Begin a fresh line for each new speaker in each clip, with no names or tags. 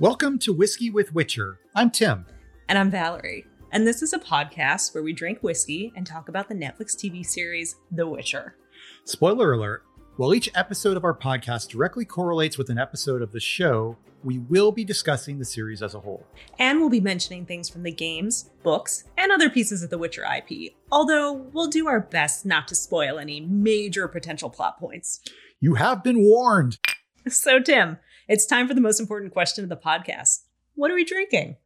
Welcome to Whiskey with Witcher. I'm Tim.
And I'm Valerie. And this is a podcast where we drink whiskey and talk about the Netflix TV series The Witcher.
Spoiler alert while each episode of our podcast directly correlates with an episode of the show, we will be discussing the series as a whole.
And we'll be mentioning things from the games, books, and other pieces of the Witcher IP, although we'll do our best not to spoil any major potential plot points.
You have been warned.
So, Tim, it's time for the most important question of the podcast What are we drinking?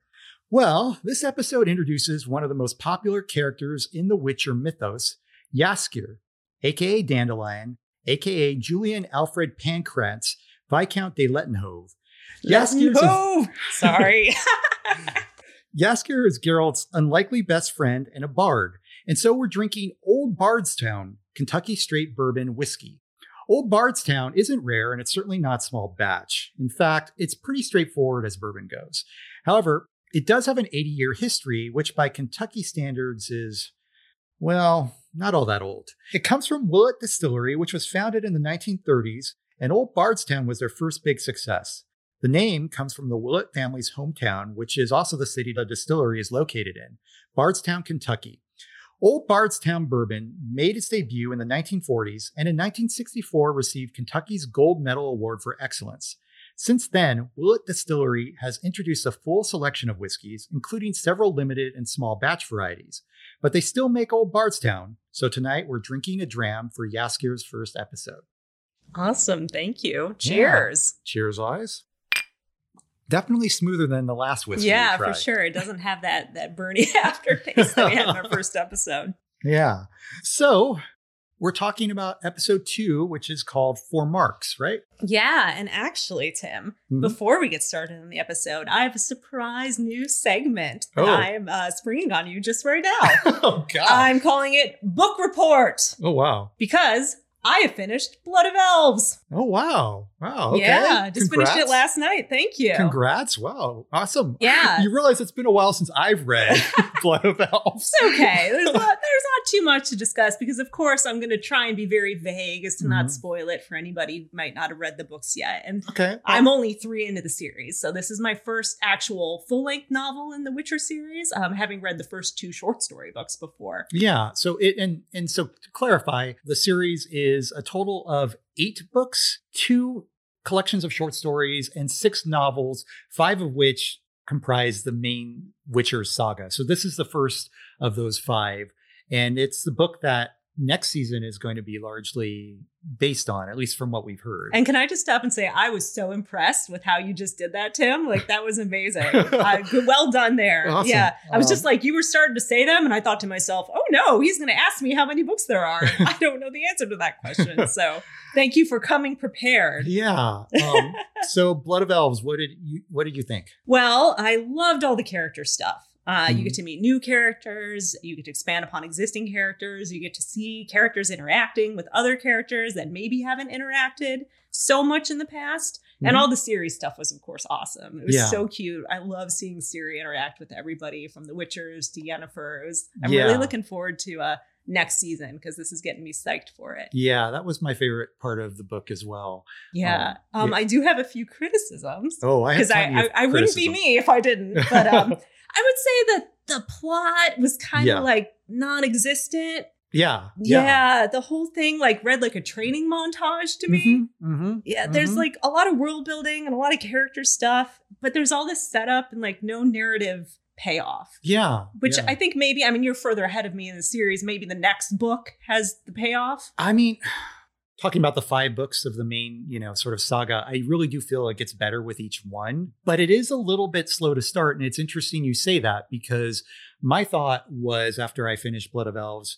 Well, this episode introduces one of the most popular characters in the Witcher mythos, Jaskier, aka Dandelion, aka Julian Alfred Pankratz, Viscount de Lettenhove.
Lettenhove! Sorry.
Jaskier is Geralt's unlikely best friend and a bard, and so we're drinking Old Bardstown, Kentucky straight bourbon whiskey. Old Bardstown isn't rare and it's certainly not small batch. In fact, it's pretty straightforward as bourbon goes. However, it does have an 80 year history, which by Kentucky standards is, well, not all that old. It comes from Willet Distillery, which was founded in the 1930s, and Old Bardstown was their first big success. The name comes from the Willet family's hometown, which is also the city the distillery is located in, Bardstown, Kentucky. Old Bardstown Bourbon made its debut in the 1940s and in 1964 received Kentucky's Gold Medal Award for Excellence. Since then, Willet Distillery has introduced a full selection of whiskeys, including several limited and small batch varieties. But they still make Old Bardstown, so tonight we're drinking a dram for Jaskier's first episode.
Awesome, thank you. Cheers.
Yeah. Cheers, eyes. Definitely smoother than the last whiskey.
Yeah, for sure. It doesn't have that that burny aftertaste that we had in our first episode.
Yeah. So we're talking about episode two, which is called Four Marks, right?
Yeah. And actually, Tim, mm-hmm. before we get started in the episode, I have a surprise new segment that oh. I'm uh, springing on you just right now.
oh, God.
I'm calling it Book Report.
Oh, wow.
Because I have finished Blood of Elves.
Oh wow. Wow. Okay.
Yeah, just Congrats. finished it last night. Thank you.
Congrats. Wow. Awesome.
Yeah.
You realize it's been a while since I've read Blood of Elves.
It's okay. There's not, there's not too much to discuss because of course I'm going to try and be very vague as to mm-hmm. not spoil it for anybody who might not have read the books yet. And
okay.
I'm only 3 into the series. So this is my first actual full-length novel in the Witcher series, um having read the first two short story books before.
Yeah. So it and and so to clarify, the series is a total of 8 books, two collections of short stories, and six novels, five of which comprise the main Witcher saga. So this is the first of those five. And it's the book that next season is going to be largely based on, at least from what we've heard.
And can I just stop and say, I was so impressed with how you just did that, Tim. Like, that was amazing. uh, well done there.
Awesome.
Yeah. I was um, just like, you were starting to say them, and I thought to myself, oh no, he's going to ask me how many books there are. I don't know the answer to that question. So thank you for coming prepared.
Yeah. Um, so, Blood of Elves, what did you what did you think?
Well, I loved all the character stuff. Uh, mm-hmm. You get mm-hmm. to meet new characters. You get to expand upon existing characters. You get to see characters interacting with other characters that maybe haven't interacted so much in the past. Mm-hmm. And all the Ciri stuff was, of course, awesome. It was yeah. so cute. I love seeing Ciri interact with everybody from the Witchers to Yennefer. Was, I'm yeah. really looking forward to uh, next season because this is getting me psyched for it.
Yeah, that was my favorite part of the book as well.
Yeah, um, um, yeah. I do have a few criticisms.
Oh, I
because I, I, I wouldn't be me if I didn't. But um, I would say that the plot was kind of yeah. like non-existent.
Yeah,
yeah, yeah. The whole thing like read like a training montage to me.
Mm-hmm, mm-hmm,
yeah, there's mm-hmm. like a lot of world building and a lot of character stuff, but there's all this setup and like no narrative payoff.
Yeah.
Which
yeah.
I think maybe, I mean, you're further ahead of me in the series. Maybe the next book has the payoff.
I mean, talking about the five books of the main, you know, sort of saga, I really do feel it gets better with each one, but it is a little bit slow to start. And it's interesting you say that because my thought was after I finished Blood of Elves,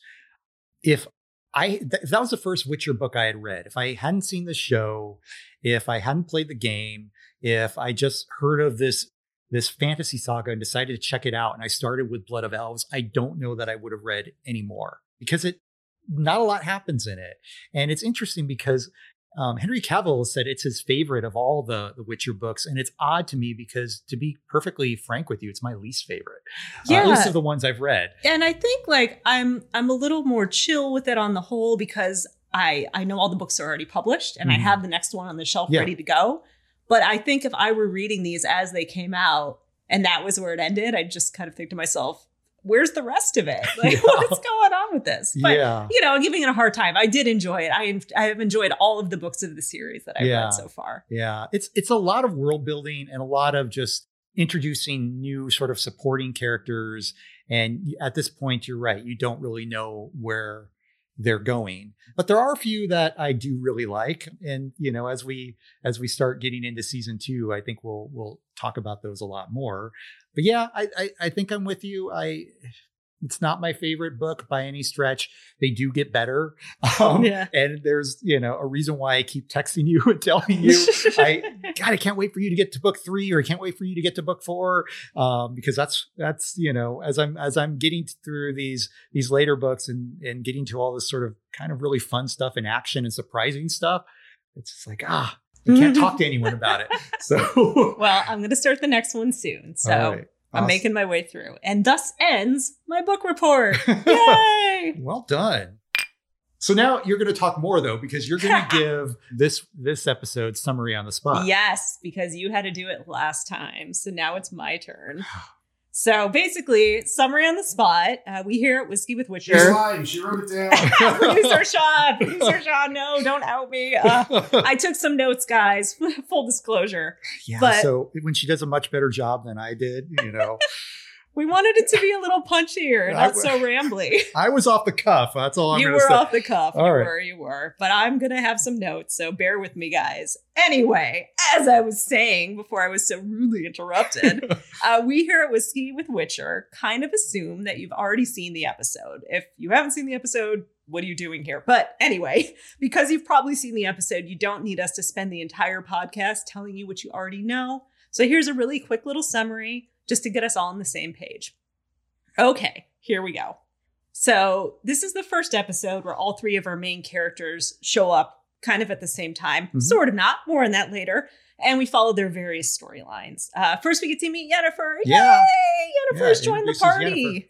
if I th- that was the first Witcher book I had read. If I hadn't seen the show, if I hadn't played the game, if I just heard of this this fantasy saga and decided to check it out and I started with Blood of Elves, I don't know that I would have read anymore because it not a lot happens in it. And it's interesting because um, Henry Cavill said it's his favorite of all the the Witcher books, and it's odd to me because, to be perfectly frank with you, it's my least favorite.
Yeah, uh,
at least of the ones I've read.
And I think like I'm I'm a little more chill with it on the whole because I I know all the books are already published and mm-hmm. I have the next one on the shelf yeah. ready to go. But I think if I were reading these as they came out and that was where it ended, I'd just kind of think to myself, where's the rest of it? Like,
Yeah.
what's going on with this? But,
yeah.
you know, I'm giving it a hard time. I did enjoy it. I, I have enjoyed all of the books of the series that I've
Yeah.
read so far.
Yeah, it's it's a lot of world building and a lot of just introducing new sort of supporting characters. And at this point, you're right; you don't really know where they're going. But there are a few that I do really like, and you know, as we as we start getting into season two, I think we'll we'll talk about those a lot more. But yeah, I I, I think I'm with you. I. It's not my favorite book by any stretch. They do get better. Um,
Yeah.
And there's, you know, a reason why I keep texting you and telling you I God, I can't wait for you to get to book three, or I can't wait for you to get to book four, um, because that's that's you know as I'm as I'm getting through these these later books and and getting to all this sort of kind of really fun stuff and action and surprising stuff, it's just like ah, I can't talk to anyone about it. So
well, I'm going to start the next one soon. So. I'm
Awesome.
making my way through. And thus ends my book report. Yay!
well done. So now you're going to talk more though, because you're going to give this this episode summary on the spot.
Yes, because you had to do it last time. So now it's my turn. So basically, summary on the spot. Uh, we here at Whiskey with Witcher.
She's
Witcher.
lying. She wrote it down.
Producer Sean, producer Sean, no, don't out me. Uh, I took some notes, guys. Full disclosure.
yeah.
but-
so when she does a much better job than I did, you know,
We wanted it to be a little punchier, not so rambly.
I was off the cuff. That's all I'm
you were
say.
off the cuff.
All
you
right.
were, you were. But I'm going to have some notes, so bear with me, guys. Anyway, as I was saying before I was so rudely interrupted, uh, we here at Whiskey with Witcher kind of assume that you've already seen the episode. If you haven't seen the episode, what are you doing here? But anyway, because you've probably seen the episode, you don't need us to spend the entire podcast telling you what you already know. So here's a really quick little summary just to get us all on the same page. Okay, here we go. So, this is the first episode where all three of our main characters show up kind of at the same time.
Mhm.
Sort of not, more on that later. And we follow their various storylines. Uh, first, we get to meet Yennefer.
Yeah.
Yay! Yennefer's
Yeah,
joined the party.
Yennefer.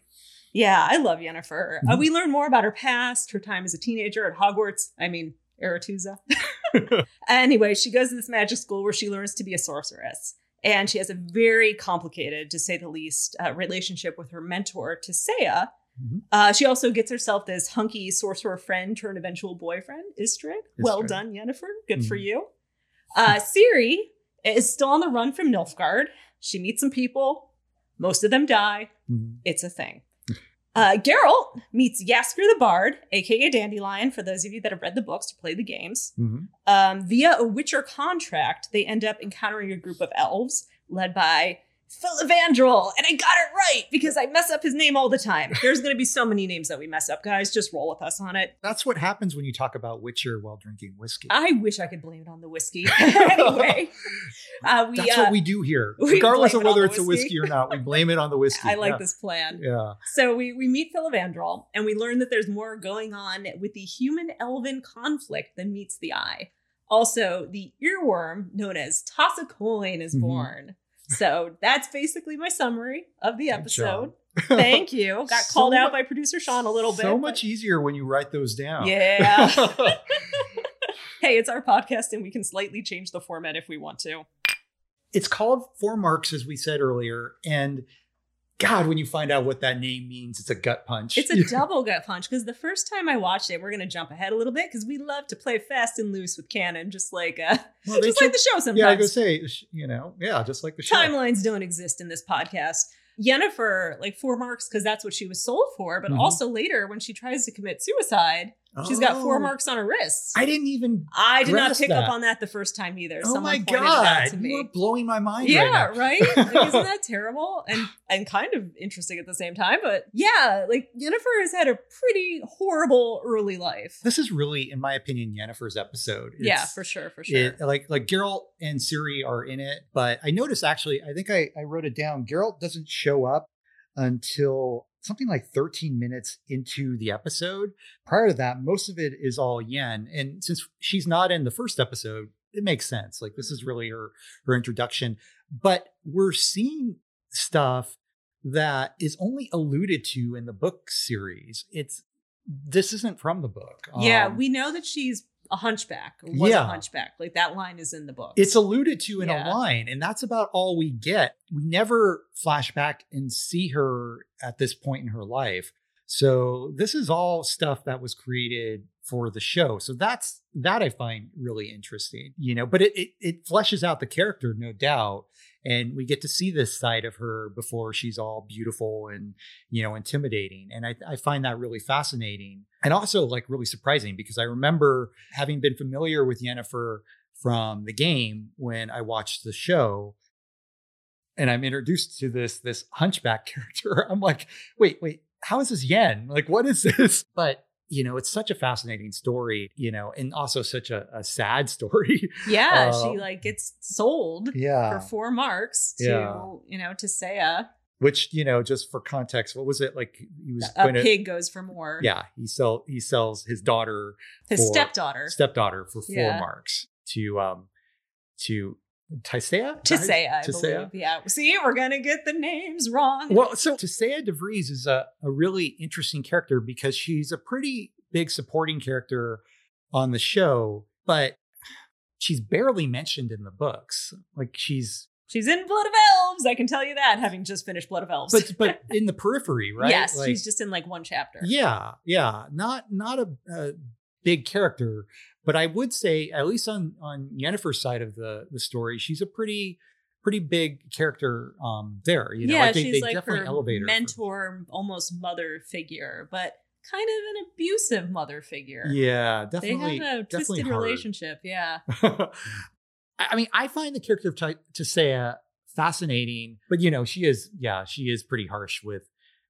Yeah, I love Yennefer. Uh,
Mhm.
we learn more about her past, her time as a teenager at Hogwarts. I mean, Aretuza. anyway, she goes to this magic school where she learns to be a sorceress. And she has a very complicated, to say the least, uh, relationship with her mentor, Tissaia.
Mhm.
Uh, she also gets herself this hunky sorcerer friend turned eventual boyfriend, Istredd. Well done, Yennefer. Good for
Mhm.
you. Uh, Ciri is still on the run from Nilfgaard. She meets some people. Most of them die.
Mhm.
It's a thing. Uh, Geralt meets Jaskier the Bard, aka Dandelion, for those of you that have read the books or played the games.
Mhm.
Um, via a Witcher contract, they end up encountering a group of elves led by Filavandrel. And I got it right because I mess up his name all the time. There's going to be so many names that we mess up, guys. Just roll with us on it.
That's what happens when you talk about Witcher while drinking whiskey.
I wish I could blame it on the whiskey. anyway, uh, we,
That's
uh,
what we do here.
we
Regardless of whether
the
it's a
whiskey.
or not, we blame it on the whiskey.
I like
yeah.
this plan.
Yeah.
So we, we meet Filavandrel and we learn that there's more going on with the human elven conflict than meets the eye. Also, the earworm known as Toss a Coin is
Mhm.
born. So that's basically my summary of the episode. Thank you. Got
So
called out by producer Sean a little bit.
So
but-
much easier when you write those down.
Yeah. hey, it's our podcast and we can slightly change the format if we want to.
it's called Four Marks, as we said earlier. And God, when you find out what that name means, it's a gut punch.
It's a double gut punch because the first time I watched it, we're going to jump ahead a little bit because we love to play fast and loose with canon, just like uh,
Well,
just like the show sometimes.
yeah, I go say, you know, yeah, just like the show.
timelines don't exist in this podcast. Yennefer, like four marks, because that's what she was sold for. But
Mhm.
also later, when she tries to commit suicide, she's got four
Oh,
marks on her wrists.
I didn't even.
I did not pick
that.
up on that the first time either.
Oh
Someone
my God. You are blowing my mind
Yeah,
right now.
right. Like, isn't that terrible and and kind of interesting at the same time? But yeah, like Yennefer has had a pretty horrible early life.
This is really, in my opinion, Yennefer's episode.
yeah, for sure, for sure.
It, like like Geralt and Ciri are in it, but I noticed actually, I think I, I wrote it down. Geralt doesn't show up until something like 13 minutes into the episode. Prior to that, most of it is all Yen. And since she's not in the first episode, it makes sense. Like this is really her her introduction. But we're seeing stuff that is only alluded to in the book series. It's this isn't from the book.
yeah,
Um,
we know that she's a hunchback or was
Yeah.
a hunchback. Like that line is in the book.
It's alluded to in
Yeah.
a line, and that's about all we get. We never flash back and see her at this point in her life. So this is all stuff that was created for the show. So that's that I find really interesting, you know. But it it, it fleshes out the character, no doubt, and we get to see this side of her before she's all beautiful and you know intimidating. And I, I find that really fascinating and also like really surprising because I remember having been familiar with Yennefer from the game when I watched the show and I'm introduced to this this hunchback character. I'm like, wait, wait, how is this Yen? Like, what is this? But you know, it's such a fascinating story, you know, and also such a, a sad story.
yeah,
uh,
she like gets sold
Yeah.
for four marks to
Yeah.
you know to Saya.
Which, you know, just for context, what was it? Like he was
A
going to
pig goes for more.
Yeah, he sell he sells his daughter
his
for-
stepdaughter.
stepdaughter for four
Yeah.
marks to um to Tissaia?
to
Tissaia?
believe. Yeah. See, we're gonna get the names wrong.
Well, so Tissaia de Vries is a, a really interesting character because she's a pretty big supporting character on the show, but she's barely mentioned in the books. Like she's
She's in Blood of Elves. I can tell you that, having just finished Blood of Elves.
but but in the periphery, right?
yes,
Like,
she's just in like one chapter.
Yeah, yeah, not not a, a big character, but I would say at least on on Yennefer's side of the the story, she's a pretty pretty big character um there. You know,
yeah,
like they,
she's
they
like
definitely
her
elevate her.
mentor, almost mother figure, but kind of an abusive mother figure.
Yeah, definitely.
they have a twisted relationship. Yeah,
I I mean, I find the character of Ti- Tissaia fascinating, but you know, she is yeah, she is pretty harsh with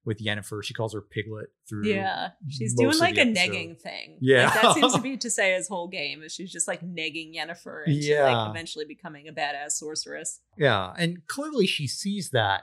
with Yennefer. She calls her Piglet through.
yeah. She's doing like a
episode.
negging thing.
Yeah.
like, that seems to be Tissaia's whole game. Is she's just like negging Yennefer and
Yeah.
like eventually becoming a badass sorceress.
Yeah, and clearly she sees that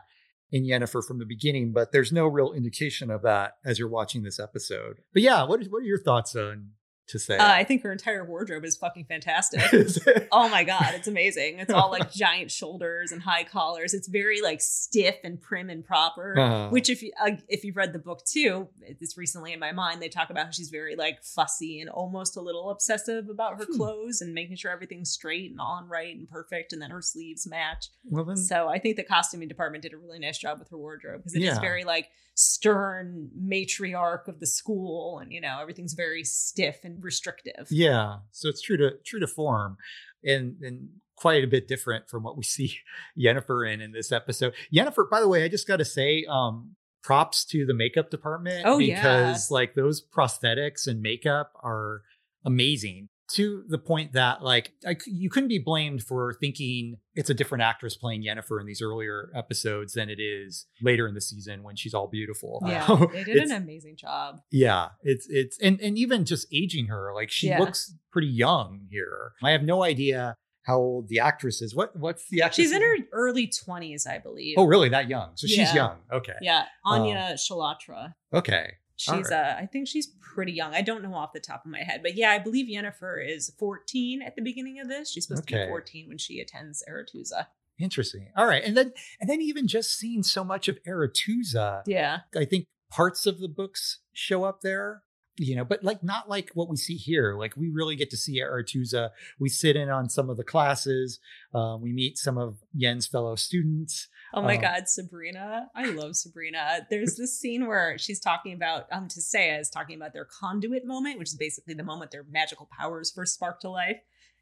in Yennefer from the beginning, but there's no real indication of that as you're watching this episode. But yeah, what what are your thoughts on Tissaia?
Uh, I think her entire wardrobe is fucking fantastic.
Is?
Oh my god, it's amazing. It's all like giant shoulders and high collars. It's very like stiff and prim and proper.
Uh,
Which, if you uh, if you've read the book too, it's recently in my mind. They talk about how she's very like fussy and almost a little obsessive about her
Hmm.
clothes and making sure everything's straight and on right and perfect, and then her sleeves match.
well then,
So I think the costuming department did a really nice job with her wardrobe because it is
Yeah.
very like stern matriarch of the school, and you know everything's very stiff and restrictive.
yeah, so it's true to true to form, and and quite a bit different from what we see Yennefer in in this episode. Yennefer, by the way, I just got to say, um, props to the makeup department
Oh, yeah.
because like those prosthetics and makeup are amazing to the point that like I you couldn't be blamed for thinking it's a different actress playing Yennefer in these earlier episodes than it is later in the season when she's all beautiful.
Yeah,
Um,
they did an amazing job.
yeah, it's it's and and even just aging her, like she
Yeah.
looks pretty young here. I have no idea how old the actress is. What what's the actress?
She's in her early twenties, I believe.
Oh, really? That young? So she's young. Okay.
Yeah, Anya Chalotra.
Okay.
She's
Alright.
uh I think she's pretty young. I don't know off the top of my head, but yeah, I believe Yennefer is 14 at the beginning of this. She's supposed to be 14 when she attends Aretuza.
Interesting. All right, and then and then even just seeing so much of Aretuza,
Yeah.
I think parts of the books show up there. You know, but like not like what we see here. Like we really get to see Aretuza. We sit in on some of the classes. Um, we meet some of Yen's fellow students.
Oh my
Um,
god, Sabrina. I love Sabrina. There's this scene where she's talking about um Tissaia is talking about their conduit moment, which is basically the moment their magical powers first spark to life.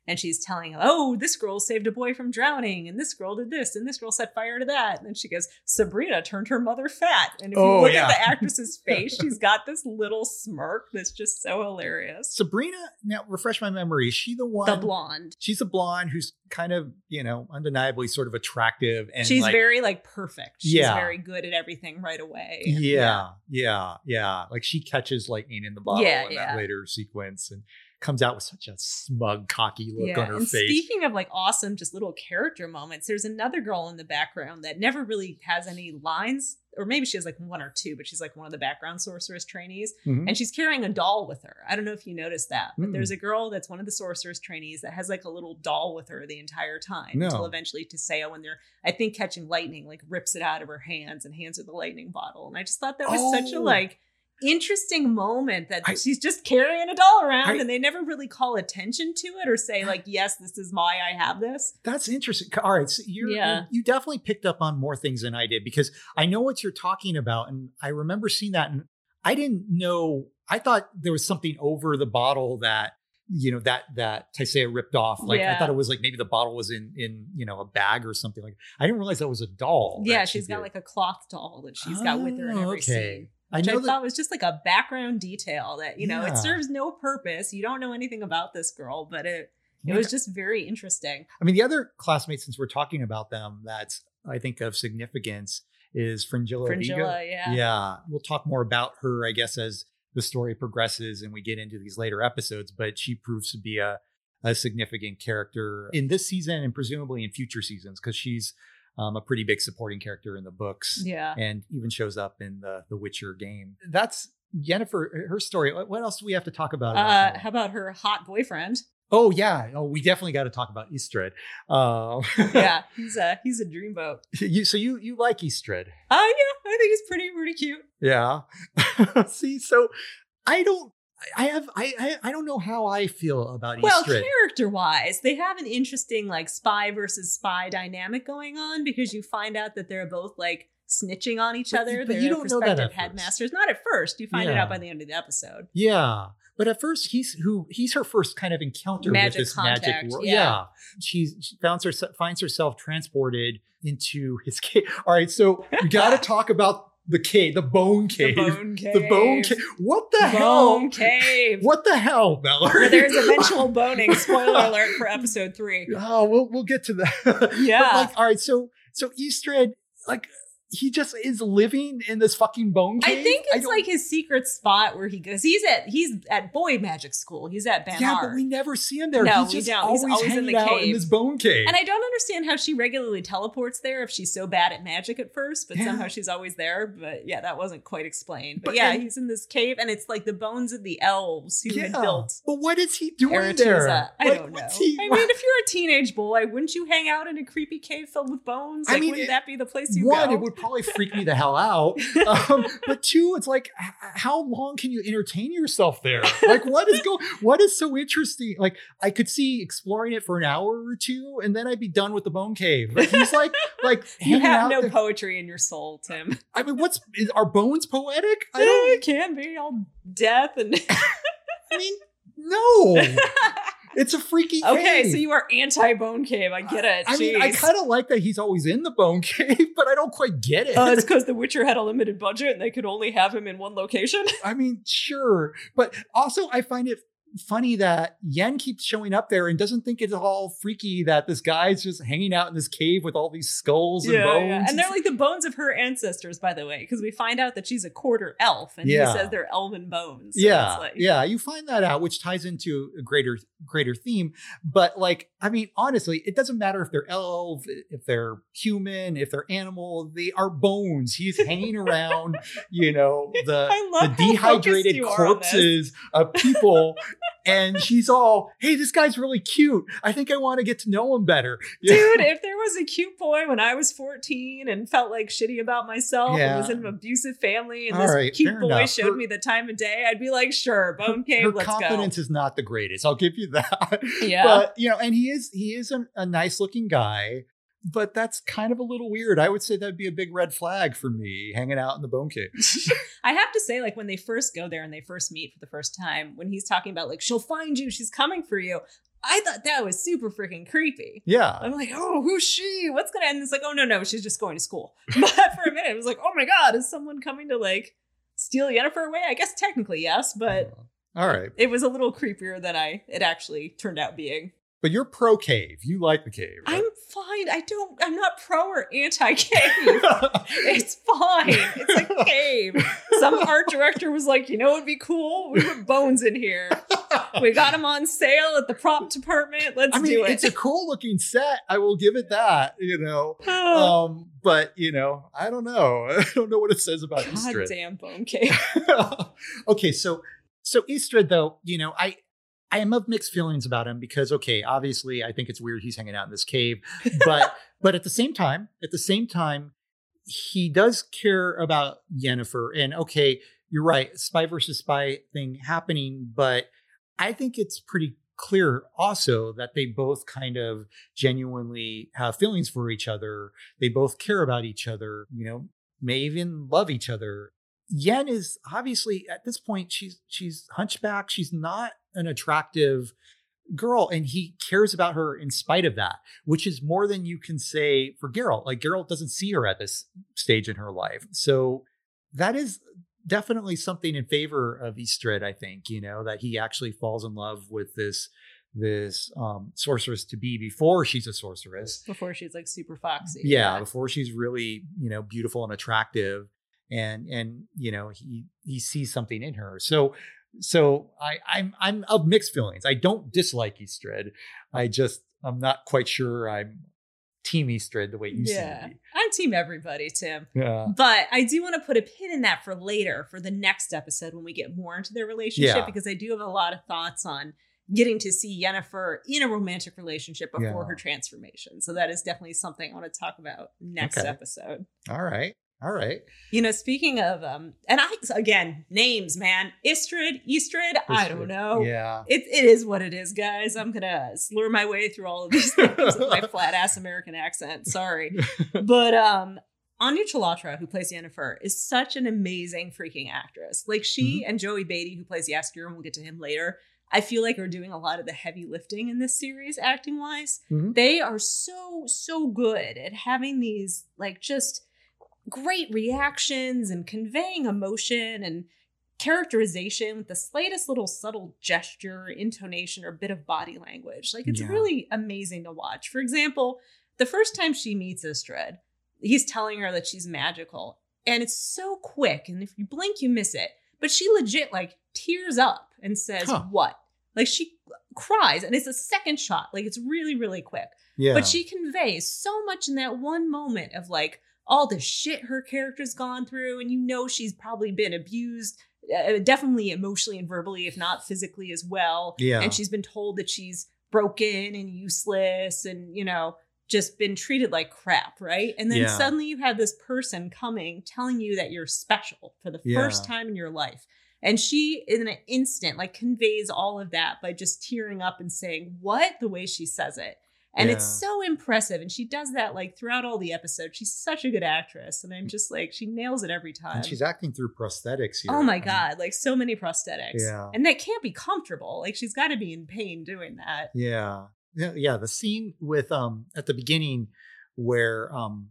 And she's telling, oh, this girl saved a boy from drowning, and this girl did this, and this girl set fire to that. And then she goes, Sabrina turned her mother fat. And if you
Oh,
look
yeah.
at the actress's face, she's got this little smirk that's just so hilarious.
Sabrina, now refresh my memory. Is she the one?
The blonde.
She's a blonde who's kind of, you know, undeniably sort of attractive and
she's
like,
very like perfect. She's
Yeah.
very good at everything right away.
yeah, yeah, yeah. Like she catches lightning in the bottle
Yeah,
in
yeah.
that later sequence and comes out with such a smug, cocky look on her
and
face.
speaking of like awesome, just little character moments, there's another girl in the background that never really has any lines, or maybe she has like one or two, but she's like one of the background sorceress trainees,
Mhm.
and she's carrying a doll with her. I don't know if you noticed that, but
Mm.
there's a girl that's one of the sorceress trainees that has like a little doll with her the entire time
No.
until eventually Tissaia, when they're I think catching lightning, like rips it out of her hands and hands her the lightning bottle, and I just thought that was such a
Oh.
like interesting moment that
I-
she's just carrying a doll around
I-
and they never really call attention to it or say like yes this is why i have this
That's interesting. All right, so you're,
Yeah.
you you definitely picked up on more things than I did because I know what you're talking about, and I remember seeing that, and I didn't know. I thought there was something over the bottle that you know that that Tissaia ripped off. Like I thought it was like maybe the bottle was in in you know a bag or something like. I didn't realize that was a doll.
yeah
that she
she's got like a cloth doll that she's got with her in
Oh,
every
okay.
scene which I,
know that.
thought was just like a background detail that you know
Yeah.
it serves no purpose you don't know anything about this girl but it it
Yeah.
was just very interesting
I mean, the other classmates, since we're talking about them, that's I think of significance is Fringilla.
Fringilla yeah
yeah we'll talk more about her i guess as the story progresses and we get into these later episodes but she proves to be a, a significant character in this season and presumably in future seasons because she's um, a pretty big supporting character in the books
yeah
and even shows up in the the witcher game that's Yennefer, her story. What else do we have to talk about? about
uh how about her hot boyfriend
oh yeah, oh we definitely got to talk about Istredd. Uh,
yeah he's a he's a dreamboat
you, so you you like Istredd?
oh yeah i think he's pretty pretty cute
Yeah. See, so I don't. I have. I. I, I don't know how I feel about
each.
Well,
character wise, they have an interesting like spy versus spy dynamic going on because you find out that they're both like snitching on each
But-
other.
but
they're
you don't know that at first.
headmasters. Not at first. You find it out by the end of the episode.
yeah, but at first he's who he's her first kind of encounter
Magic
with this
contact,
magic world.
yeah.
Yeah, She's, she finds herself finds herself transported into his cave. All right, so we got to talk about the cave, the bone cave,
The bone cave.
The bone cave. What the
Bone
hell?
cave.
What the hell, Mallory?
Where there's eventual boning. Spoiler alert for episode three.
Oh, we'll we'll get to that.
Yeah.
But like, all right, so so Eastred, like he just is living in this fucking bone cave.
I think it's
don't-
like his secret spot where he goes. He's at he's at boy magic school. He's at Ban Ard.
yeah, but we never see him there.
No,
He's
we
just
don't. He's
always,
always in the
out in
cave.
this bone cave.
And I don't understand how she regularly teleports there if she's so bad at magic at first, but
Yeah.
somehow she's always there. But yeah, that wasn't quite explained. But,
But-
yeah,
and-
he's in this cave, and it's like the bones of the elves who had
yeah,
built
but what is he doing
Aretuza.
there?
I
Like,
don't know.
he-
I mean, if you're a teenage boy, wouldn't you hang out in a creepy cave filled with bones?
I
Like,
mean,
wouldn't
it-
that be the place you
one,
go?
it would probably freak me the hell out. Um, but two, it's like, how long can you entertain yourself there? Like, what is going? What is so interesting? Like, I could see exploring it for an hour or two, and then I'd be done with the bone cave. But he's like, like
you have no
there.
poetry in your soul, Tim.
I mean, what's is, are bones poetic? I
Yeah,
don't.
it can be all death and.
I mean, no. It's a freaky. cave.
okay, so you are anti-bone cave. I get it.
I mean, I kind of like that he's always in the bone cave, but I don't quite get it.
Uh, it's because The Witcher had a limited budget and they could only have him in one location.
I mean, sure, but also I find it funny that Yen keeps showing up there and doesn't think it's all freaky that this guy's just hanging out in this cave with all these skulls and bones. Yeah.
And they're like the bones of her ancestors, by the way, because we find out that she's a quarter elf, and
Yeah.
he says they're elven bones. So
yeah,
it's like,
yeah, you find that out, which ties into a greater greater theme. But like, I mean, honestly, it doesn't matter if they're elf, if they're human, if they're animal. They are bones. He's hanging around, you know, the the dehydrated
you are on this.
corpses of people. and she's all, hey, this guy's really cute. I think I want to get to know him better. Yeah.
Dude, if there was a cute boy when I was 14 and felt like shitty about myself
Yeah.
and was in an abusive family and
All
this
right,
cute boy
enough.
showed
Her-
me the time of day, I'd be like, sure, Bone Cave,
Her
let's
confidence is not the greatest. I'll give you that.
Yeah.
But you know, and he is he is a, a nice looking guy, but that's kind of a little weird. I would say that'd be a big red flag for me, hanging out in the bone cave.
I have to say, like when they first go there and they first meet for the first time, when he's talking about like she'll find you, she's coming for you. I thought that was super freaking creepy.
Yeah.
I'm like, oh, who's she? What's gonna end? It's like, oh no, no, she's just going to school. But for a minute, it was like, oh my god, is someone coming to like steal Yennefer away? I guess technically yes, but uh-huh.
all right.
it was a little creepier than I it actually turned out being.
But you're pro cave. You like the cave. right?
I'm fine. I don't. I'm not pro or anti cave. It's fine. It's a cave. Some art director was like, you know, it'd be cool. We put bones in here. We got them on sale at the prop department. Let's
I mean,
do it.
it's a cool looking set. I will give it that. You know. Um, but you know, I don't know. I don't know what it says about
God
Eastrid.
damn bone cave.
okay, so so Eastrid though, you know, I I am of mixed feelings about him because okay, obviously I think it's weird he's hanging out in this cave, but but at the same time, at the same time, he does care about Yennefer, and okay, you're right, spy versus spy thing happening, but I think it's pretty clear also that they both kind of genuinely have feelings for each other. They both care about each other, you know, may even love each other. Yen is obviously at this point she's she's hunchback, she's not an attractive girl and he cares about her in spite of that, which is more than you can say for Geralt. Like Geralt doesn't see her at this stage in her life. So that is definitely something in favor of Istredd, I think, you know, that he actually falls in love with this this um sorceress to be before she's a sorceress.
Before she's like super foxy.
Yeah, before she's really, you know, beautiful and attractive and and you know, he he sees something in her. So so I I'm I'm of mixed feelings. I don't dislike Istredd. I just I'm not quite sure I'm team Istredd the way you
yeah.
see me.
I'm team everybody, Tim.
Yeah.
But I do want to put a pin in that for later, for the next episode when we get more into their relationship,
Yeah.
because I do have a lot of thoughts on getting to see Yennefer in a romantic relationship before
Yeah.
her transformation. So that is definitely something I want to talk about next
Okay.
episode.
All right. All right.
You know, speaking of um, and I again names, man, Istredd, Eastrid, I don't know.
Yeah.
It, it is what it is, guys. I'm gonna slur my way through all of these names with my flat ass American accent. Sorry, but um, Anya Chalotra, who plays Yennefer, is such an amazing freaking actress. Like she
Mm-hmm.
and Joey Batey, who plays Jaskier, and we'll get to him later. I feel like are doing a lot of the heavy lifting in this series, acting wise.
Mhm.
They are so so good at having these like just great reactions and conveying emotion and characterization with the slightest little subtle gesture, intonation, or bit of body language. Like it's
Yeah.
really amazing to watch. For example, the first time she meets Istredd, he's telling her that she's magical. And it's so quick. And if you blink, you miss it. But she legit like tears up and says,
Huh.
What? Like she cries. And it's a second shot. Like it's really, really quick.
Yeah.
But she conveys so much in that one moment of like all the shit her character's gone through. And you know she's probably been abused, uh, definitely emotionally and verbally, if not physically as well.
Yeah.
And she's been told that she's broken and useless and, you know, just been treated like crap, right? And then
Yeah.
suddenly you have this person coming telling you that you're special for the first time in your life. And she, in an instant, like conveys all of that by just tearing up and saying, What? the way she says it. And it's so impressive. And she does that like throughout all the episodes. She's such a good actress. And I'm just like, she nails it every time.
and she's acting through prosthetics here.
Oh my God. Like so many prosthetics.
Yeah.
And that can't be comfortable. Like she's got to be in pain doing that.
Yeah. Yeah, yeah. The scene with um at the beginning where um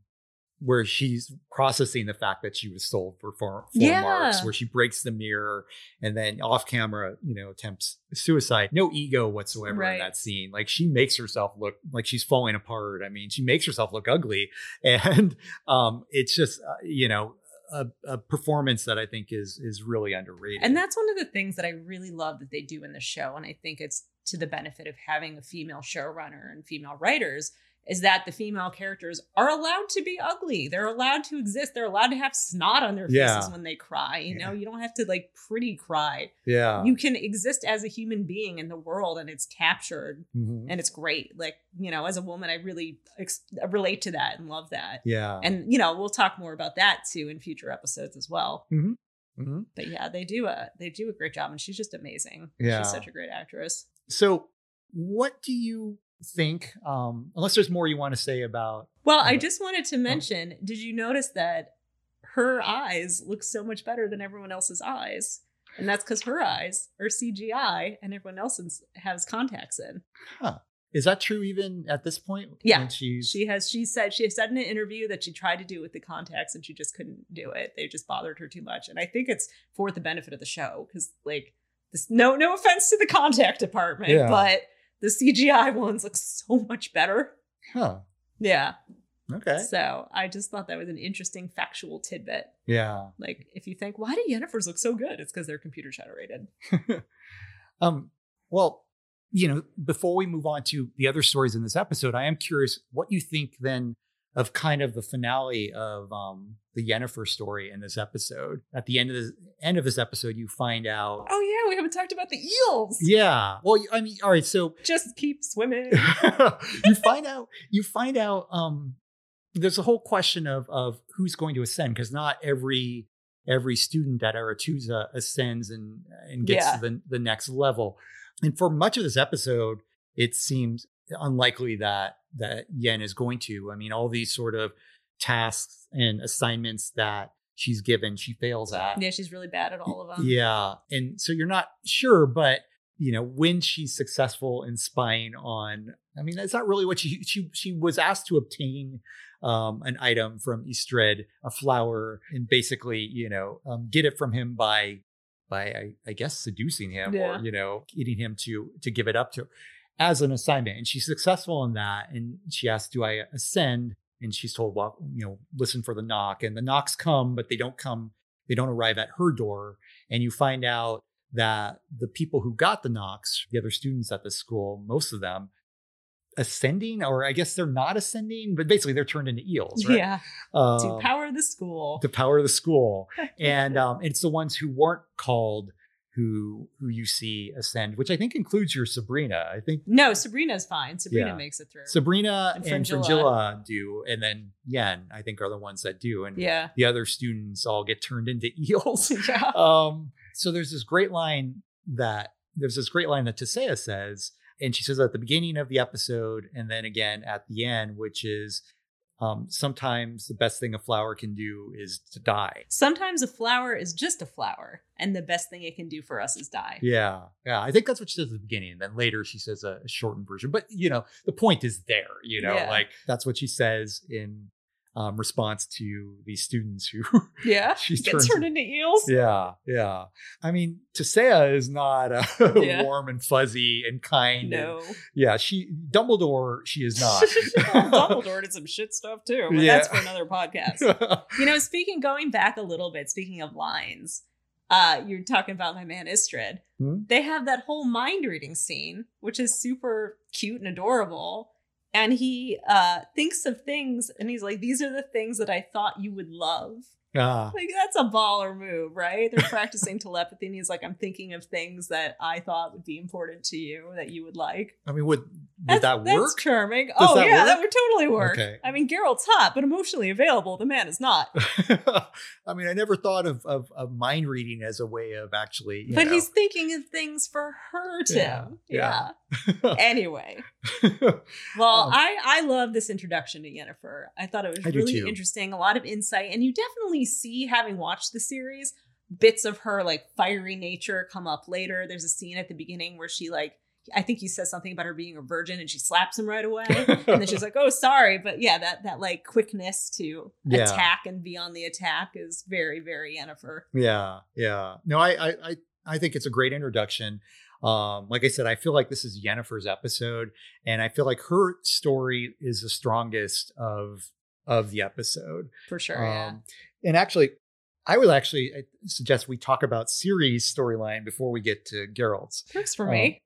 where she's processing the fact that she was sold for four, four
Yeah.
marks, where she breaks the mirror and then off camera, you know, attempts suicide. No ego whatsoever
Right.
in that scene. Like she makes herself look like she's falling apart. I mean, she makes herself look ugly, and um, it's just uh, you know a, a performance that I think is is really underrated.
And that's one of the things that I really love that they do in the show. And I think it's to the benefit of having a female showrunner and female writers is that the female characters are allowed to be ugly. They're allowed to exist. They're allowed to have snot on their faces
Yeah.
when they cry. You know,
Yeah.
you don't have to like pretty cry.
yeah,
You can exist as a human being in the world and it's captured
Mhm.
and it's great. Like, you know, as a woman, I really ex- relate to that and love that.
yeah,
And, you know, we'll talk more about that too in future episodes as well.
Mhm.
But yeah, they do a they do a great job, and she's just amazing.
Yeah.
she's such a great actress.
So, what do you think? Um, unless there's more you want to say about,
Well, I just wanted to mention. Did you notice that her eyes look so much better than everyone else's eyes? And that's because her eyes are CGI, and everyone else's has contacts in.
huh? Is that true even at this point?
Yeah.
she's
She has. She said. She said in an interview that she tried to do it with the contacts, and she just couldn't do it. They just bothered her too much. And I think it's for the benefit of the show because, like, this. No, no offense to the contact department,
Yeah.
but the CGI ones look so much better.
huh?
Yeah.
Okay,
So I just thought that was an interesting factual tidbit.
yeah.
Like, if you think, why do Yennifers look so good? It's because they're computer generated.
um, well, you know, before we move on to the other stories in this episode, I am curious what you think then of kind of the finale of um the Yennefer story in this episode. At the end of the end of this episode, you find out.
Oh yeah, we haven't talked about the eels.
Yeah. Well, I mean, all right. So
Just keep swimming.
you find out you find out um there's a whole question of of who's going to ascend because not every every student at Aretuza ascends and and gets
Yeah.
to the, the next level. And for much of this episode, it seems unlikely that that Yen is going to. I mean, all these sort of tasks and assignments that she's given, she fails at.
Yeah, she's really bad at all of them.
Yeah. And so you're not sure, but you know, when she's successful in spying on I mean, that's not really what she she she was asked to obtain um an item from Eastred, a flower, and basically, you know, um get it from him by by I, I guess seducing him
Yeah.
or, you know, getting him to to give it up to her as an assignment. And she's successful in that. And she asks, Do I ascend? And she's told, Well, you know, listen for the knock. And the knocks come, but they don't come they don't arrive at her door and you find out that the people who got the knocks the other students at the school most of them ascending or i guess they're not ascending but basically they're turned into eels right
Yeah,
um,
to power the school.
to power the school and um, it's the ones who weren't called who who you see ascend which i think includes your sabrina i think
no, Sabrina's fine. Sabrina
Yeah.
makes it through.
sabrina
And
and,
Fringilla.
Fringilla do and then yen i think are the ones that do and
yeah.
the other students all get turned into eels
yeah.
um, so there's this great line that there's this great line that Tissaia says, and she says at the beginning of the episode, and then again at the end, which is um, sometimes the best thing a flower can do is to die.
Sometimes a flower is just a flower, and the best thing it can do for us is die.
Yeah, yeah. I think that's what she says at the beginning. And then later she says a, a shortened version. But you know, the point is there. You know,
Yeah.
like that's what she says in um, response to these students who
Yeah.
she's
Gets turned into eels.
Yeah, yeah. I mean, Tissaia is not uh,
Yeah.
warm and fuzzy and kind. and-
No.
yeah, she Dumbledore. She is not.
Dumbledore did some shit stuff too. But
Yeah.
That's for another podcast. You know, speaking going back a little bit, speaking of lines, uh, you're talking about my man Istredd.
Hmm?
They have that whole mind reading scene, which is super cute and adorable. And he uh thinks of things and he's like, These are the things that I thought you would love. Like that's a baller move, right? They're practicing telepathy, and he's like, I'm thinking of things that I thought would be important to you that you would like.
I mean, would would
That's,
that
that's
work?
charming.
Does
oh
that
yeah,
work?
that would totally work.
Okay.
I mean, Geralt's hot, but emotionally available. The man is not.
I mean, I never thought of, of of mind reading as a way of actually.
but
know.
he's thinking of things for her, Tim.
Yeah,
Yeah. anyway, well,
Um,
I I love this introduction to Yennefer. I thought it was
I
really interesting, a lot of insight, and you definitely see, having watched the series, bits of her like fiery nature come up later. There's a scene at the beginning where she like. I think he says something about her being a virgin and she slaps him right away. and then she's like, "Oh, sorry," but yeah, that that like quickness to
Yeah.
attack and be on the attack is very very Yennefer.
Yeah, yeah. No, I, I, I, I think it's a great introduction. Um, like I said, I feel like this is Yennefer's episode, and I feel like her story is the strongest of of the episode.
for sure. yeah.
Um, and actually, I would actually suggest we talk about Ciri's storyline before we get to Geralt's,
Works for
um,
me.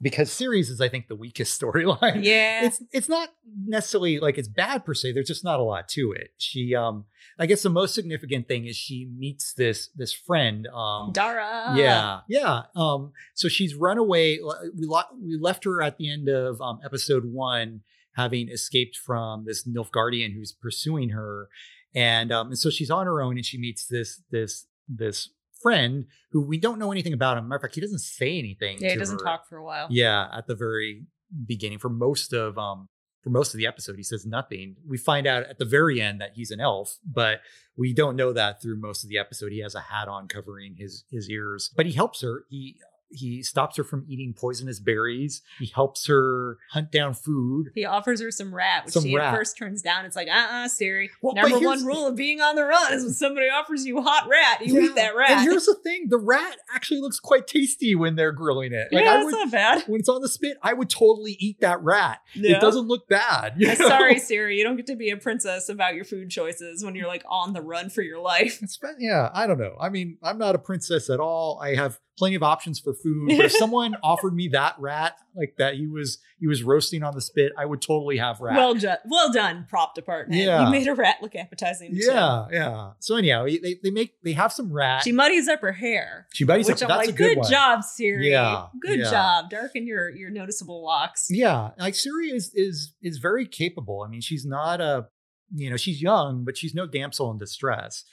because Ciri's is, I think, the weakest storyline.
Yeah.
It's it's not necessarily like it's bad per se. There's just not a lot to it. She, um, I guess the most significant thing is she meets this this friend, um,
Dara.
yeah, yeah. Um, so she's run away. We lo- we left her at the end of um, episode one, having escaped from this Nilfgaardian who's pursuing her, and um, and so she's on her own, and she meets this this this friend who we don't know anything about him. Matter of fact, he doesn't say anything.
Yeah, he doesn't
her.
talk for a while.
Yeah, at the very beginning for most of um for most of the episode, he says nothing. We find out at the very end that he's an elf, but we don't know that through most of the episode. He has a hat on covering his his ears, but he helps her. He he stops her from eating poisonous berries. He helps her hunt down food.
He offers her some rat, which
Some
she
rat.
at first turns down. It's like, uh uh Ciri.
Well,
Number one rule of being on the run is when somebody offers you hot rat, you
Yeah,
eat that rat.
And here's the thing: the rat actually looks quite tasty when they're grilling it. Like
yeah,
I
that's not bad.
when it's on the spit, I would totally eat that rat.
Yeah.
It doesn't look bad. you
Uh. Sorry, Ciri, you don't get to be a princess about your food choices when you're like on the run for your life.
It's yeah, I don't know. I mean, I'm not a princess at all. I have plenty of options for food. But if someone offered me that rat, like that he was he was roasting on the spit, I would totally have rat.
Well, done, well done, prop department.
Yeah.
You made a rat look appetizing. to Tim.
yeah, yeah. So anyhow, they, they make they have some rat.
She muddies up her hair.
She buddies
Which
up.
I'm
That's
like,
a good,
good, job, Ciri.
Yeah,
Good
yeah.
job. Darken your your noticeable locks.
Yeah, like Ciri is is is very capable. I mean, she's not a you know she's young, but she's no damsel in distress.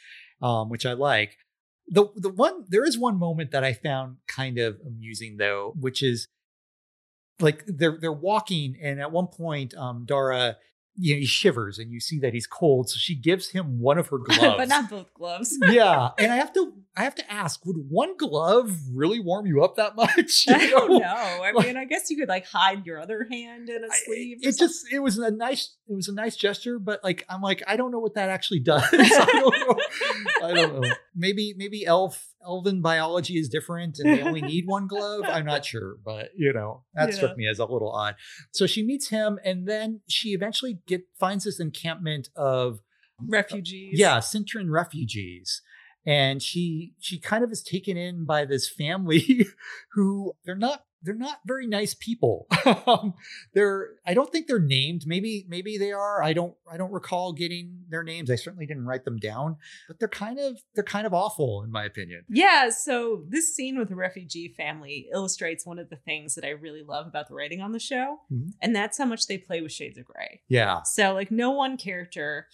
um, which I like. The the one there is one moment that I found kind of amusing though, which is like they're they're walking, and at one point, um, Dara you know, he shivers and you see that he's cold. So she gives him one of her gloves.
but not both gloves.
yeah. And I have to I have to ask, would one glove really warm you up that much? You
I don't know. I
Like-
mean, I guess you could like hide your other hand in a sleeve. or
it just it was a nice it was a nice gesture, but like I'm like, I don't know what that actually does. I don't know. I don't know. Maybe maybe elf elven biology is different and they only need one glove. I'm not sure, but you know, that
Yeah.
struck me as a little odd. So she meets him and then she eventually get finds this encampment of uh,
refugees.
yeah, Cintran refugees. And she she kind of is taken in by this family who they're not they're not very nice people. um, they're I don't think they're named. Maybe maybe they are. I don't I don't recall getting their names. I certainly didn't write them down. But they're kind of they're kind of awful in my opinion.
Yeah, so this scene with the refugee family illustrates one of the things that I really love about the writing on the show,
Mhm.
and that's how much they play with shades of gray.
Yeah.
So, like, no one character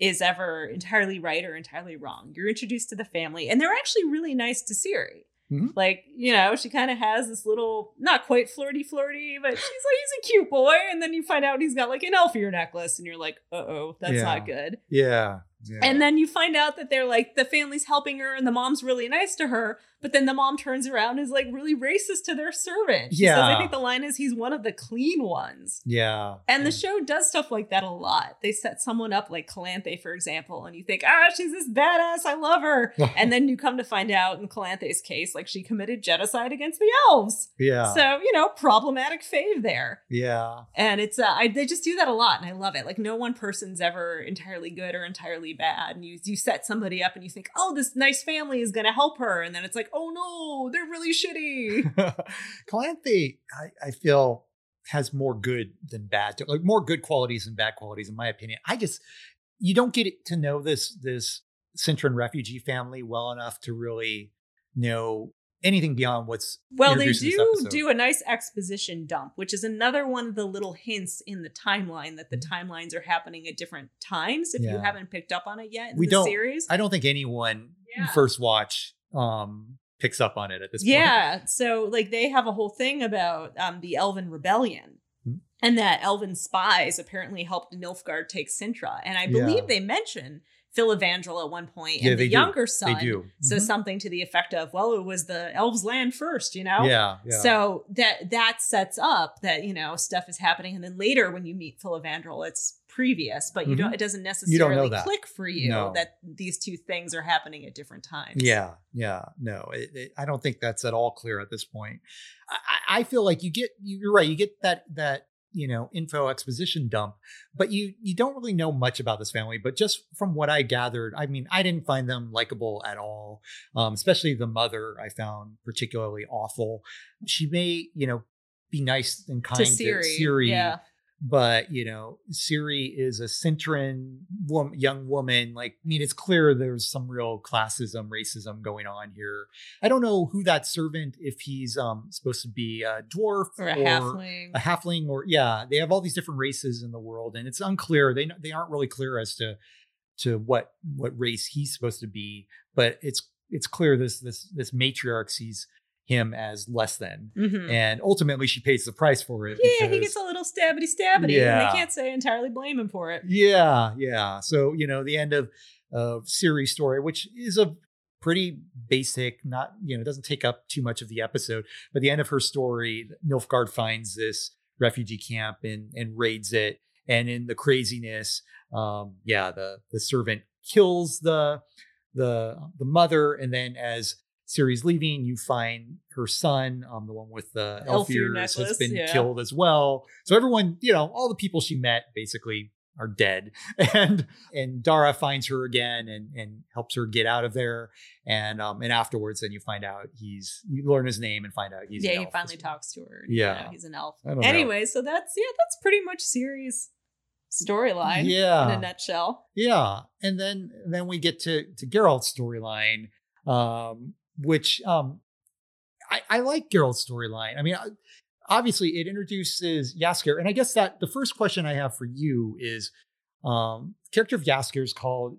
is ever entirely right or entirely wrong. You're introduced to the family, and they're actually really nice to Ciri.
Mhm.
Like, you know, she kind of has this little, not quite flirty flirty, but she's like, he's a cute boy. And then you find out he's got like an elf ear necklace, and you're like, uh oh, that's
Yeah.
not good.
Yeah. Yeah.
And then you find out that they're like the family's helping her and the mom's really nice to her, but then the mom turns around and is like really racist to their servant. She says,
Yeah.
I think the line is he's one of the clean ones.
yeah.
And the show does stuff like that a lot. They set someone up like Calanthe, for example, and you think, ah, she's this badass, I love her. and then you come to find out in Calanthe's case, like she committed genocide against the elves.
yeah.
So, you know, problematic fave there.
yeah.
And it's uh, I, they just do that a lot, and I love it. Like no one person's ever entirely good or entirely bad. And you you set somebody up, and you think, oh, this nice family is going to help her, and then it's like, oh no, they're really shitty.
Calanthe, I, I feel has more good than bad, like more good qualities than bad qualities, in my opinion. I just you don't get to know this this Cintran refugee family well enough to really know anything beyond what's
Well, they
introduced in this
do do a nice exposition dump, which is another one of the little hints in the timeline that the
Mhm.
timelines are happening at different times. If you haven't picked up on it yet in
We
the
don't-
series,
I don't think anyone
Yeah.
first watch um picks up on it at this point.
Yeah. So like they have a whole thing about um the Elven rebellion.
Hmm.
And that Elven spies apparently helped Nilfgaard take Cintra. And I believe
Yeah.
they mention Filavandrel at one point
Yeah,
and the
they do.
younger son.
They do.
So
Mhm.
something to the effect of, well, it was the elves' land first, you know?
yeah, yeah.
So that that sets up that, you know, stuff is happening. And then later when you meet Filavandrel, it's previous, but you
Mhm.
don't it doesn't necessarily
don't know that.
click for you
No.
that these two things are happening at different times.
Yeah, yeah, no, it, it, I don't think that's at all clear at this point. I I feel like you get you're right. You get that that you know info exposition dump, but you you don't really know much about this family. But just from what I gathered, I mean, I didn't find them likable at all. Um, especially the mother, I found particularly awful. She may you know be nice and kind
To
to
Ciri.
Ciri
Yeah.
But you know ciri is a cintran wom- young woman like i mean it's clear there's some real classism racism going on here i don't know who that servant if he's um supposed to be a dwarf
Or a halfling.
a halfling or yeah they have all these different races in the world and it's unclear they they aren't really clear as to to what what race he's supposed to be but it's it's clear this this this matriarch sees him as less than
Mhm.
and ultimately she pays the price for it
Yeah, he gets a little stabbity stabbity. And
Yeah.
they can't say entirely blame him for it.
Yeah, yeah. So you know, the end of of Ciri's story, which is a pretty basic, not you know, it doesn't take up too much of the episode, but the end of her story, Nilfgaard finds this refugee camp and and raids it, and in the craziness, um, yeah, the the servant kills the the the mother, and then as Ciri's leaving, you find her son, um, the one with the elf,
Elf ear
ears, has been
yeah.
killed as well. So everyone, you know, all the people she met basically are dead. And and Dara finds her again and and helps her get out of there. And um and afterwards, then you find out he's you learn his name and find out he's an
yeah, he finally talks to her. and, you
Yeah.
know, he's an elf.
Don't know.
Anyway, so that's yeah, that's pretty much Ciri's storyline
Yeah.
in a nutshell.
Yeah, and then then we get to to Geralt's storyline, um, which um, I, I like Geralt's storyline. I mean, obviously, it introduces Yasker, and I guess that the first question I have for you is, um, character of Yasker is called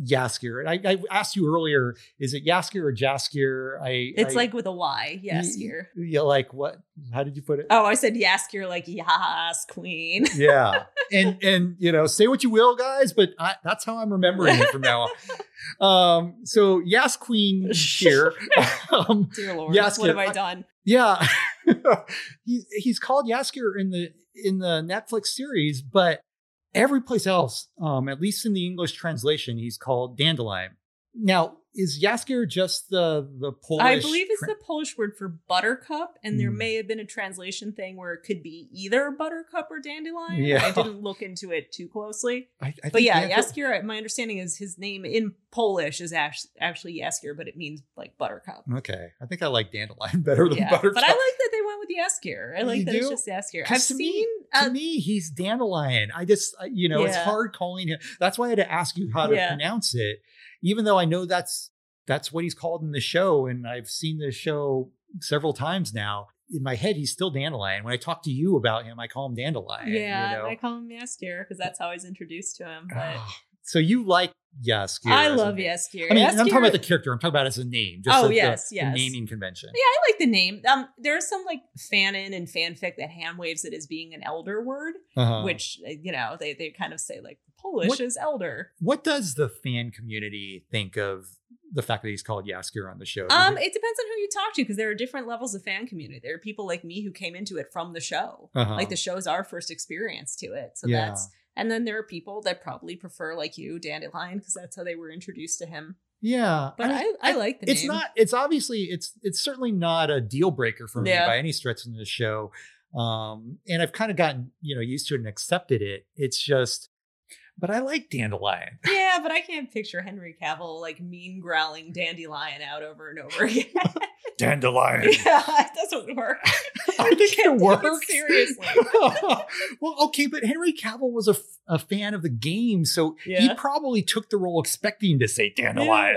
Yaskier. And I, I asked you earlier, is it Yaskier or Jaskier? I
It's
I-
like with a Y. Yes,
Y- yeah, like what? How did you put it?
Oh, I said Yaskier like Yas Queen.
yeah and and you know say what you will guys but I, that's how i'm remembering it from now on um so yas queen here um
Dear Lord,
Yaskier,
what have I
I-
done?
yeah he's he's called yaskier in the in the netflix series but every place else um at least in the english translation he's called dandelion. Now is yaskier just the the polish
I believe it's the Polish word for buttercup, and there
Mm.
may have been a translation thing where it could be either buttercup or dandelion.
Yeah.
I didn't look into it too closely.
I, I
But yeah, Jaskier, my understanding is his name in Polish is act- actually Jaskier, but it means like buttercup.
okay i think i like dandelion better than
Yeah,
buttercup
but I like that they went with Jaskier. I like
You
that
do?
it's just Jaskier. I've
to me-
seen.
to
uh,
me, he's dandelion. I just, you know, it's hard calling him. That's why I had to ask you how to
Yeah.
pronounce it, even though I know that's that's what he's called in the show, and I've seen the show several times now. In my head, he's still dandelion. When I talk to you about him, I call him dandelion.
yeah,
you know?
I call him Jaskier because that's how I was introduced to him. But
Ah, so you like Yaskier?
I love
name. I mean, I'm talking about the character. I'm talking about as a name. Just
Oh,
as the-
yes,
the naming convention.
Yeah, I like the name. Um, there's some like fanon and fanfic that hand waves it as being an elder word,
Uh-huh.
which uh, you know they they kind of say like Polish
What-
is elder.
what does the fan community think of the fact that he's called Yaskier on the show?
Um, it depends on who you talk to because there are different levels of fan community. There are people like me who came into it from the show.
Uh-huh.
Like the show's our first experience to it. So
Yeah.
that's and then there are people that probably prefer like you, Dandelion, because that's how they were introduced to him.
Yeah,
But I,
mean,
I, like the
it's
name.
not. It's obviously it's it's certainly not a deal breaker for me
Yeah.
by any stretch in the show. Um, and I've kind of gotten you know used to it and accepted it. It's just, but I like Dandelion.
Yeah, but I can't picture Henry Cavill like mean growling dandelion out over and over again.
Dandelion.
yeah, it doesn't work.
I think it works.
seriously.
well, okay, but Henry Cavill was a, f- a fan of the game, so he probably took the role expecting to say Dandelion.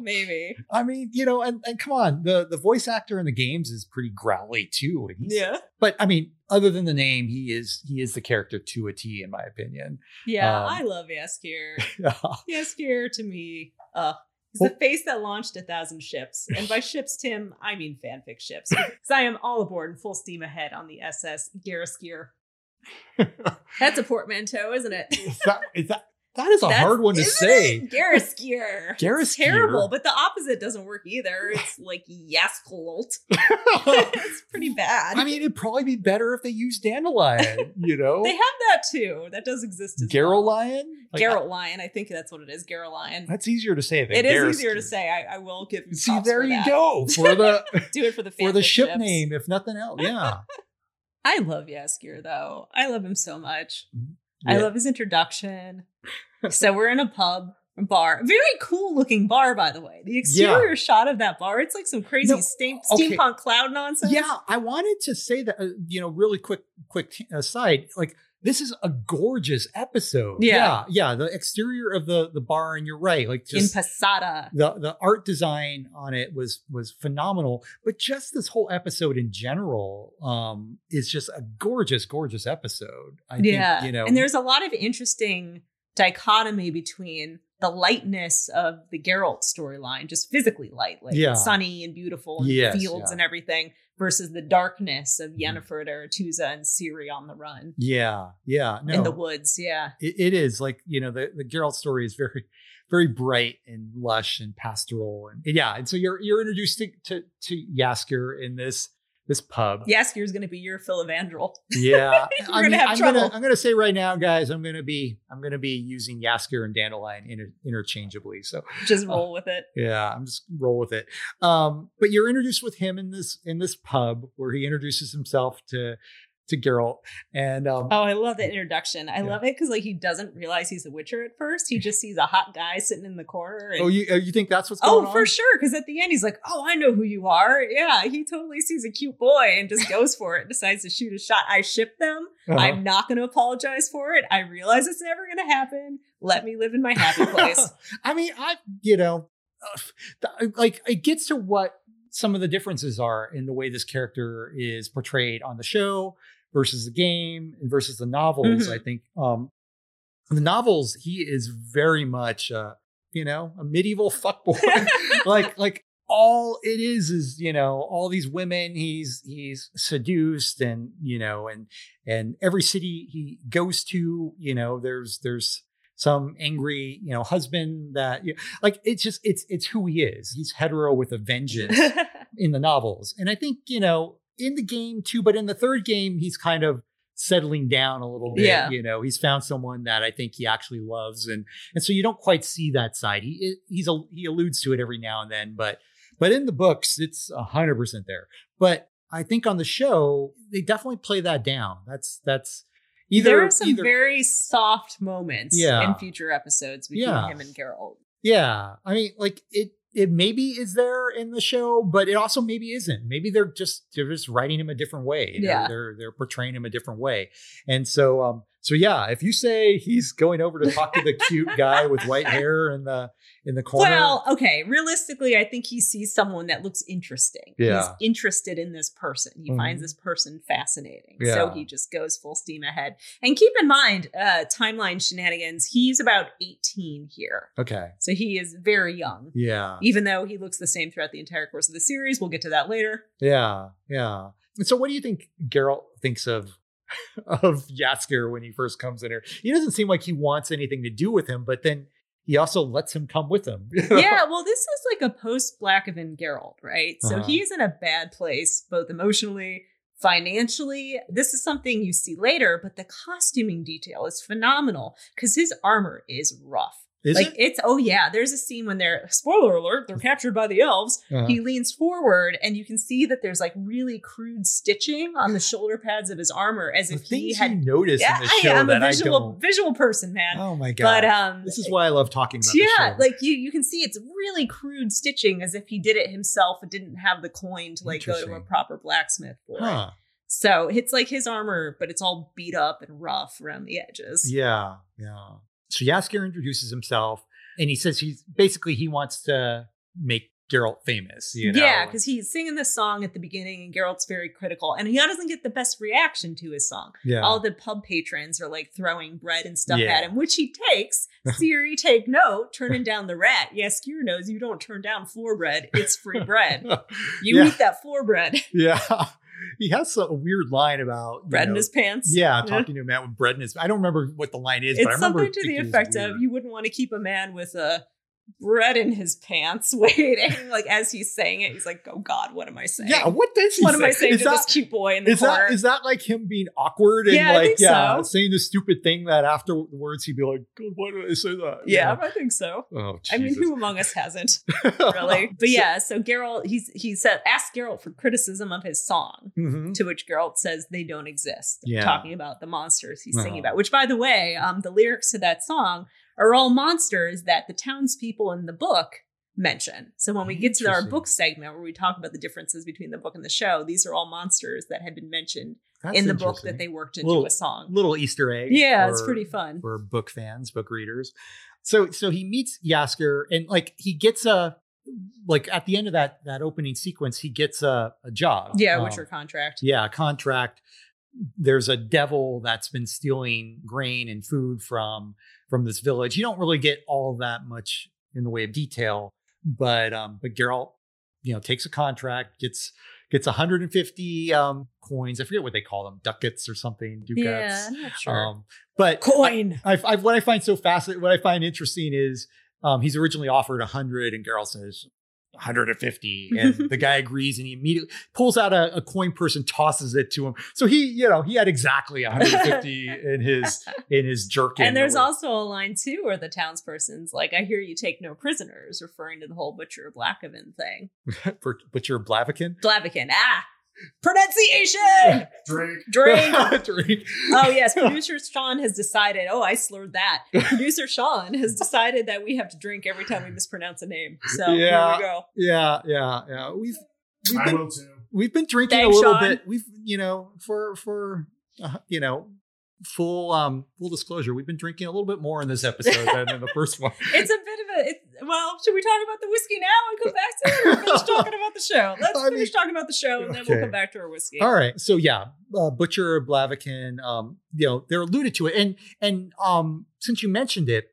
Maybe.
I mean, you know, and, and come on, the the voice actor in the games is pretty growly too.
Yeah.
but I mean, other than the name, he is he is the character to a T, in my opinion.
Yeah,
Um,
I love Yaskier.
yeah,
Yaskier to me, uh, is
Well-
the face that launched a thousand ships. And by ships, Tim, I mean fanfic ships. Because I am all aboard and full steam ahead on the SS Garaskier. That's a portmanteau, isn't it?
is that, is that that is a
That's-
hard one to say.
Garaskier.
Garaskier.
Terrible, but the opposite doesn't work either. It's like Yasklolt. it's pretty bad.
I mean, it'd probably be better if they used dandelion. You know,
they have that too. That does exist as well.
Garrelion. Like,
Garrett Lion. I think that's what it is. Garrett Lion.
That's easier to say than
It is easier to say. I, I will give you.
See, there you
that.
go for the
Do it for the
for the ship
ships.
name, if nothing else. Yeah,
I love Yaskier though. I love him so much. I
Yeah.
love his introduction. so we're in a pub bar, very cool looking bar, by the way. The exterior shot of that bar, it's like some crazy
No,
steam,
okay.
steampunk cloud nonsense.
Yeah, I wanted to say that, uh, you know, really quick, quick t- aside. Like, this is a gorgeous episode.
Yeah.
yeah, yeah, The exterior of the the bar, and you're right. Like,
in
just
Passata.
the the art design on it was was phenomenal. But just this whole episode in general um, is just a gorgeous, gorgeous episode. I
yeah,
think you know,
and there's a lot of interesting dichotomy between the lightness of the Geralt storyline, just physically light, like
Yeah.
sunny and beautiful, and
Yes,
fields
yeah. Mm-hmm.
and everything, versus the darkness of Yennefer, Aretuza, and Ciri on the run
yeah, yeah, no,
in the woods. Yeah,
it, it is like you know the the Geralt story is very very bright and lush and pastoral and yeah and so you're you're introduced to to, to Yasker in this this pub
Yaskir's going to be your Filavandrel.
yeah
You're gonna have
I'm
trouble.
gonna I'm gonna say right now guys I'm gonna be I'm gonna be using Yasker and Dandelion inter- interchangeably so
Just roll with it.
yeah I'm just roll with it um but you're introduced with him in this in this pub where he introduces himself to to Geralt and um
Oh, I love that introduction. I
Yeah.
love it because like he doesn't realize he's a Witcher at first. He just sees a hot guy sitting in the corner. And,
oh you uh, you think that's what's going
Oh,
on
for sure. Because at the end, he's like, "Oh, I know who you are." Yeah, he totally sees a cute boy and just goes for it. Decides to shoot a shot. I ship them.
Uh-huh.
I'm not going to apologize for it. I realize it's never going to happen. Let me live in my happy place.
I mean, I you know, uh, like it gets to what some of the differences are in the way this character is portrayed on the show versus the game and versus the novels.
Mhm.
I think um, the novels, he is very much, uh, you know, a medieval fuckboy. like, like all it is is you know all these women he's he's seduced and you know and and every city he goes to you know there's there's some angry you know husband that you know, like it's just it's it's who he is he's hetero with a vengeance in the novels and i think you know in the game too but in the third game he's kind of settling down a little bit
Yeah.
you know he's found someone that i think he actually loves and and so you don't quite see that side he he's a, he alludes to it every now and then but but in the books it's a 100% there but i think on the show they definitely play that down that's that's either
there are some
either,
very soft moments
Yeah.
in future episodes between
Yeah.
him and Carol.
Yeah, I mean, like it. It maybe is there in the show, but it also maybe isn't. Maybe they're just they're just writing him a different way. They're-
Yeah.
they're they're portraying him a different way. And so, um, so yeah, if you say he's going over to talk to the cute guy with white hair in the in the corner,
Well, okay. Realistically, I think he sees someone that looks interesting.
Yeah.
He's interested in this person. He
Mhm.
finds this person fascinating.
Yeah.
So he just goes full steam ahead. And keep in mind, uh, timeline shenanigans, he's about 18 here.
okay,
So he is very young.
yeah,
Even though he looks the same throughout the entire course of the series. We'll get to that later.
yeah, yeah. And so, what do you think Geralt thinks of of Yasker when he first comes in here? He doesn't seem like he wants anything to do with him, but then he also lets him come with him. you know?
yeah, well, this is like a post Blackavan Geralt, right? So
Uh-huh.
he's in a bad place, both emotionally, financially. This is something you see later, but the costuming detail is phenomenal because his armor is rough.
Is
like
it?
it's oh yeah, there's a scene when they're spoiler alert, they're captured by the elves.
Uh-huh.
He leans forward and you can see that there's like really crude stitching on the shoulder pads of his armor as
the
if he had
you notice
yeah,
in the show
I am a
that I
visual
don't.
visual person, man.
Oh my god!
but um
this is why I love talking about.
yeah,
the show.
like you you can see it's really crude stitching as if he did it himself and didn't have the coin to like go to a proper blacksmith for it.
huh?
So it's like his armor, but it's all beat up and rough around the edges.
Yeah, yeah. So Yasker introduces himself, and he says he's basically he wants to make Geralt famous. You know?
Yeah, because he's singing this song at the beginning, and Geralt's very critical, and he doesn't get the best reaction to his song.
yeah,
All the pub patrons are like throwing bread and stuff
Yeah.
at him, which he takes. Ciri, take note, turning down the rat. Yes, knows you don't turn down floor bread; it's free bread. You
Yeah.
eat that floor bread.
yeah. He has a weird line about
bread in his pants.
Yeah, talking to a man with bread in his. I don't remember what the line is, but I
It's
remember
something to the
thinking it was
effect of you wouldn't want to keep a man with a bread in his pants waiting. like as he's saying it, he's like, "Oh God, what am I saying?
Yeah, what does he
what
say?
am I saying
is
to
that,
this cute boy in the
is
corner?"
that is that like him being awkward and
Yeah,
like yeah,
so.
saying the stupid thing that afterwards he'd be like, God, why did I say that? You
yeah. I think so.
Oh,
I mean, who among us hasn't really? But yeah, so Geralt, he's he said, asked Geralt for criticism of his song.
Mhm.
To which Geralt says they don't exist.
Yeah.
Talking about the monsters he's singing
Uh-huh.
about. Which, by the way, um, the lyrics to that song are all monsters that the townspeople in the book mention. So when we get to our book segment where we talk about the differences between the book and the show, these are all monsters that had been mentioned
That's
in the book that they worked into
Little-
a song.
little Easter egg.
Yeah, it's pretty fun.
for book fans, book readers. So so he meets Yasker and like he gets a like at the end of that that opening sequence, he gets a, a job.
Yeah,
Um,
Witcher contract.
yeah, a contract. There's a devil that's been stealing grain and food from from this village. You don't really get all that much in the way of detail, but um, but Geralt, you know, takes a contract, gets gets 150 um, coins. I forget what they call them, ducats or something, ducats.
Yeah, I'm not sure.
Um, but
Coin.
I, I, what I find so fascinating, what I find interesting is um, he's originally offered 100 and Geralt says 150 and the guy agrees and he immediately pulls out a, a coin purse and tosses it to him. So he, you know, he had exactly 150 in his in his jerkin.
And there's also a line too where the townsperson's like, "I hear you take no prisoners," referring to the whole butcher Blackavan thing.
Butcher Blaviken.
Blaviken, ah, pronunciation.
Drink.
Drink.
Drink.
Oh yes, producer Sean has decided. Oh, I slurred that. Producer Sean has decided that we have to drink every time we mispronounce a name. So
Yeah.
here we go.
Yeah, yeah, yeah. We've we've
I
been
will too.
we've been drinking
Thanks,
a little
Sean.
bit. We've you know for for uh, you know full um full disclosure, we've been drinking a little bit more in this episode than in the first one.
It's a bit of a. It, well, should we talk about the whiskey now and come back to it, or finish talking about the show? Let's
I
finish
mean-
talking about the show, and then we'll come back to our whiskey.
All right. So yeah, uh, Butcher Blaviken, um, you know, they're alluded to it, and and um, since you mentioned it,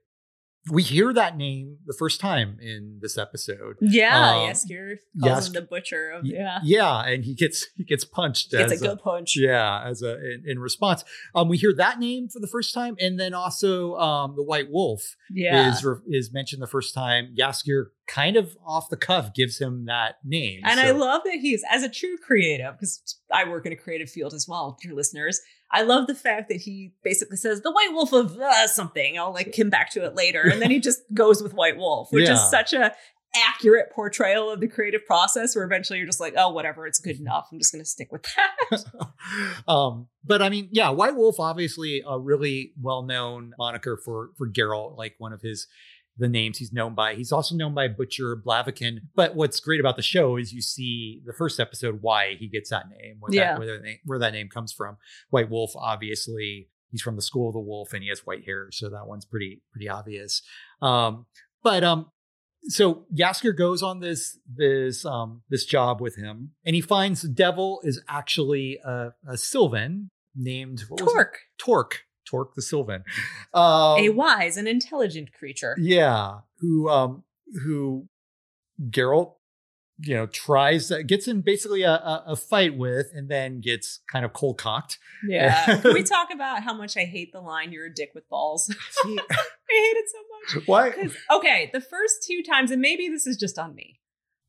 we hear that name the first time in this episode.
Yeah,
Um,
yes, you're calls him the butcher of yeah.
Yeah, and he gets he gets punched.
Gets a good punch.
yeah, as a in, in response. Um, we hear that name for the first time, and then also um, the White Wolf
Yeah.
is re- is mentioned the first time. Yaskier kind of off the cuff gives him that name,
And
So-
I love that he's as a true creative, because I work in a creative field as well, dear listeners. I love the fact that he basically says the White Wolf of uh, something. I'll like come back to it later, and then he just goes with White Wolf, which
Yeah.
is such a accurate portrayal of the creative process. Where eventually you're just like, oh, whatever, it's good enough. I'm just going to stick with that.
um, but I mean, yeah, White Wolf obviously a really well known moniker for for Geralt, like one of his the names he's known by. He's also known by Butcher Blaviken. But what's great about the show is you see the first episode why he gets that name, where,
Yeah.
that, where, that name, where that name comes from. White Wolf, obviously, he's from the School of the Wolf, and he has white hair, so that one's pretty pretty obvious. Um, but um, so Yasker goes on this this um this job with him, and he finds the devil is actually a, a Sylvan named?
Torque,
Torque, Torque the Sylvan. Um,
a wise and intelligent creature.
yeah, who um who Geralt, you know, tries gets in basically a, a, a fight with, and then gets kind of cold cocked.
Yeah. Can we talk about how much I hate the line "You're a dick with balls"? I hate it so much.
Why?
okay, the first two times, and maybe this is just on me,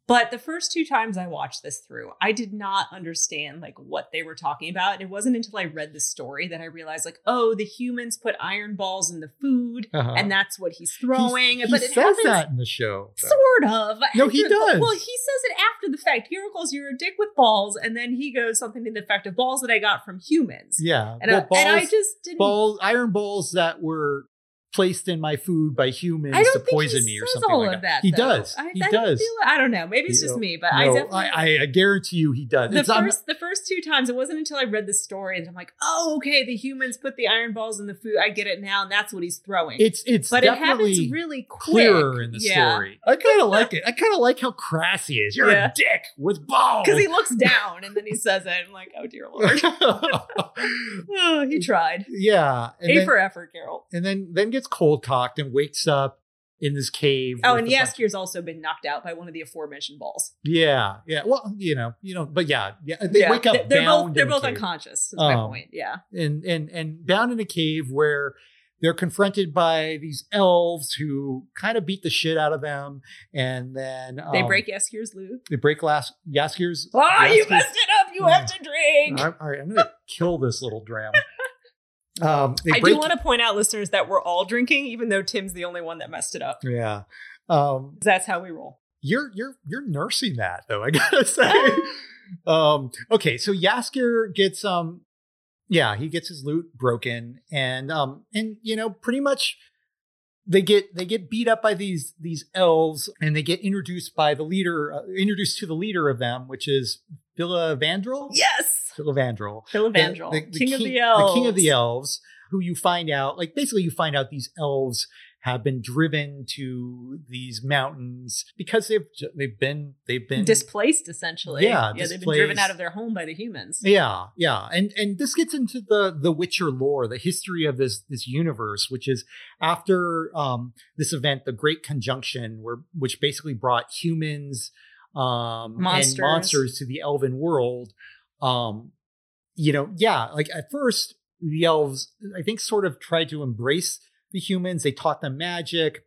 but the first two times I watched this through, I did not understand like what they were talking about. And it wasn't until I read the story that I realized, like, oh, the humans put iron balls in the food,
Uh-huh.
and that's what he's throwing.
He, he
but it
says
happens
that in the show. though.
Sort of.
No, he
After-
does.
Well, he says it after the fact. Hero calls you're a dick with balls, and then he goes something to the effect of balls that I got from humans.
Yeah,
And,
well,
I, and I just didn't.
balls, iron balls that were placed in my food by humans to poison me or something
all
like
of
that.
that.
He
though.
does.
I,
he
I
does.
Feel, I don't know. Maybe it's
You
just
know,
me, but I definitely.
I, I guarantee you he does.
the
It's- I'm-
first, the first two times, it wasn't until I read the story and I'm like, oh, okay, the humans put the iron balls in the food. I get it now, and that's what he's throwing.
it's it's
but it happens really quick.
clearer in the
yeah.
story. I kind of like it. I kind of like how crass he is. You're
Yeah.
a dick with balls.
Because he looks down and then he says it. I'm like, oh dear lord. oh, he tried.
yeah,
A
then,
for effort, Carol.
and then then gets cold cocked and wakes up in this cave.
Oh, and Yaskir's also been knocked out by one of the aforementioned balls.
Yeah, yeah. Well, you know, you know, but yeah, yeah. They
Yeah,
wake up.
they- They're both they're both unconscious. My
Um,
point. Yeah.
and and and bound in a cave where they're confronted by these elves who kind of beat the shit out of them, and then
They
um,
break Yaskir's loot.
they break last Yaskir's.
Oh, you messed it up. You have to drink.
I'm, all right, I'm gonna kill this little dram. Um, they
I
break,
do want to point out, listeners, that we're all drinking, even though Tim's the only one that messed it up.
Yeah, um,
That's how we roll.
you're you're you're nursing that though. I gotta say. um, okay, so Yasker gets um, yeah, he gets his loot broken, and um, and you know, pretty much they get they get beat up by these these elves, and they get introduced by the leader, uh, introduced to the leader of them, which is Villa Vandrel.
Yes.
Filavandrel.
Filavandrel,
The- the- the
king, of the elves.
The king of the elves, who you find out, like basically you find out these elves have been driven to these mountains because they've they've been they've been
Displaced, essentially.
Yeah,
Yeah, they've been driven out of their home by the humans.
yeah, yeah, and and this gets into the the Witcher lore, the history of this this universe, which is after um this event, the Great Conjunction, where which basically brought humans um
Monsters.
and monsters to the elven world. Um, you know, yeah, like at first the elves, I think, sort of tried to embrace the humans. They taught them magic,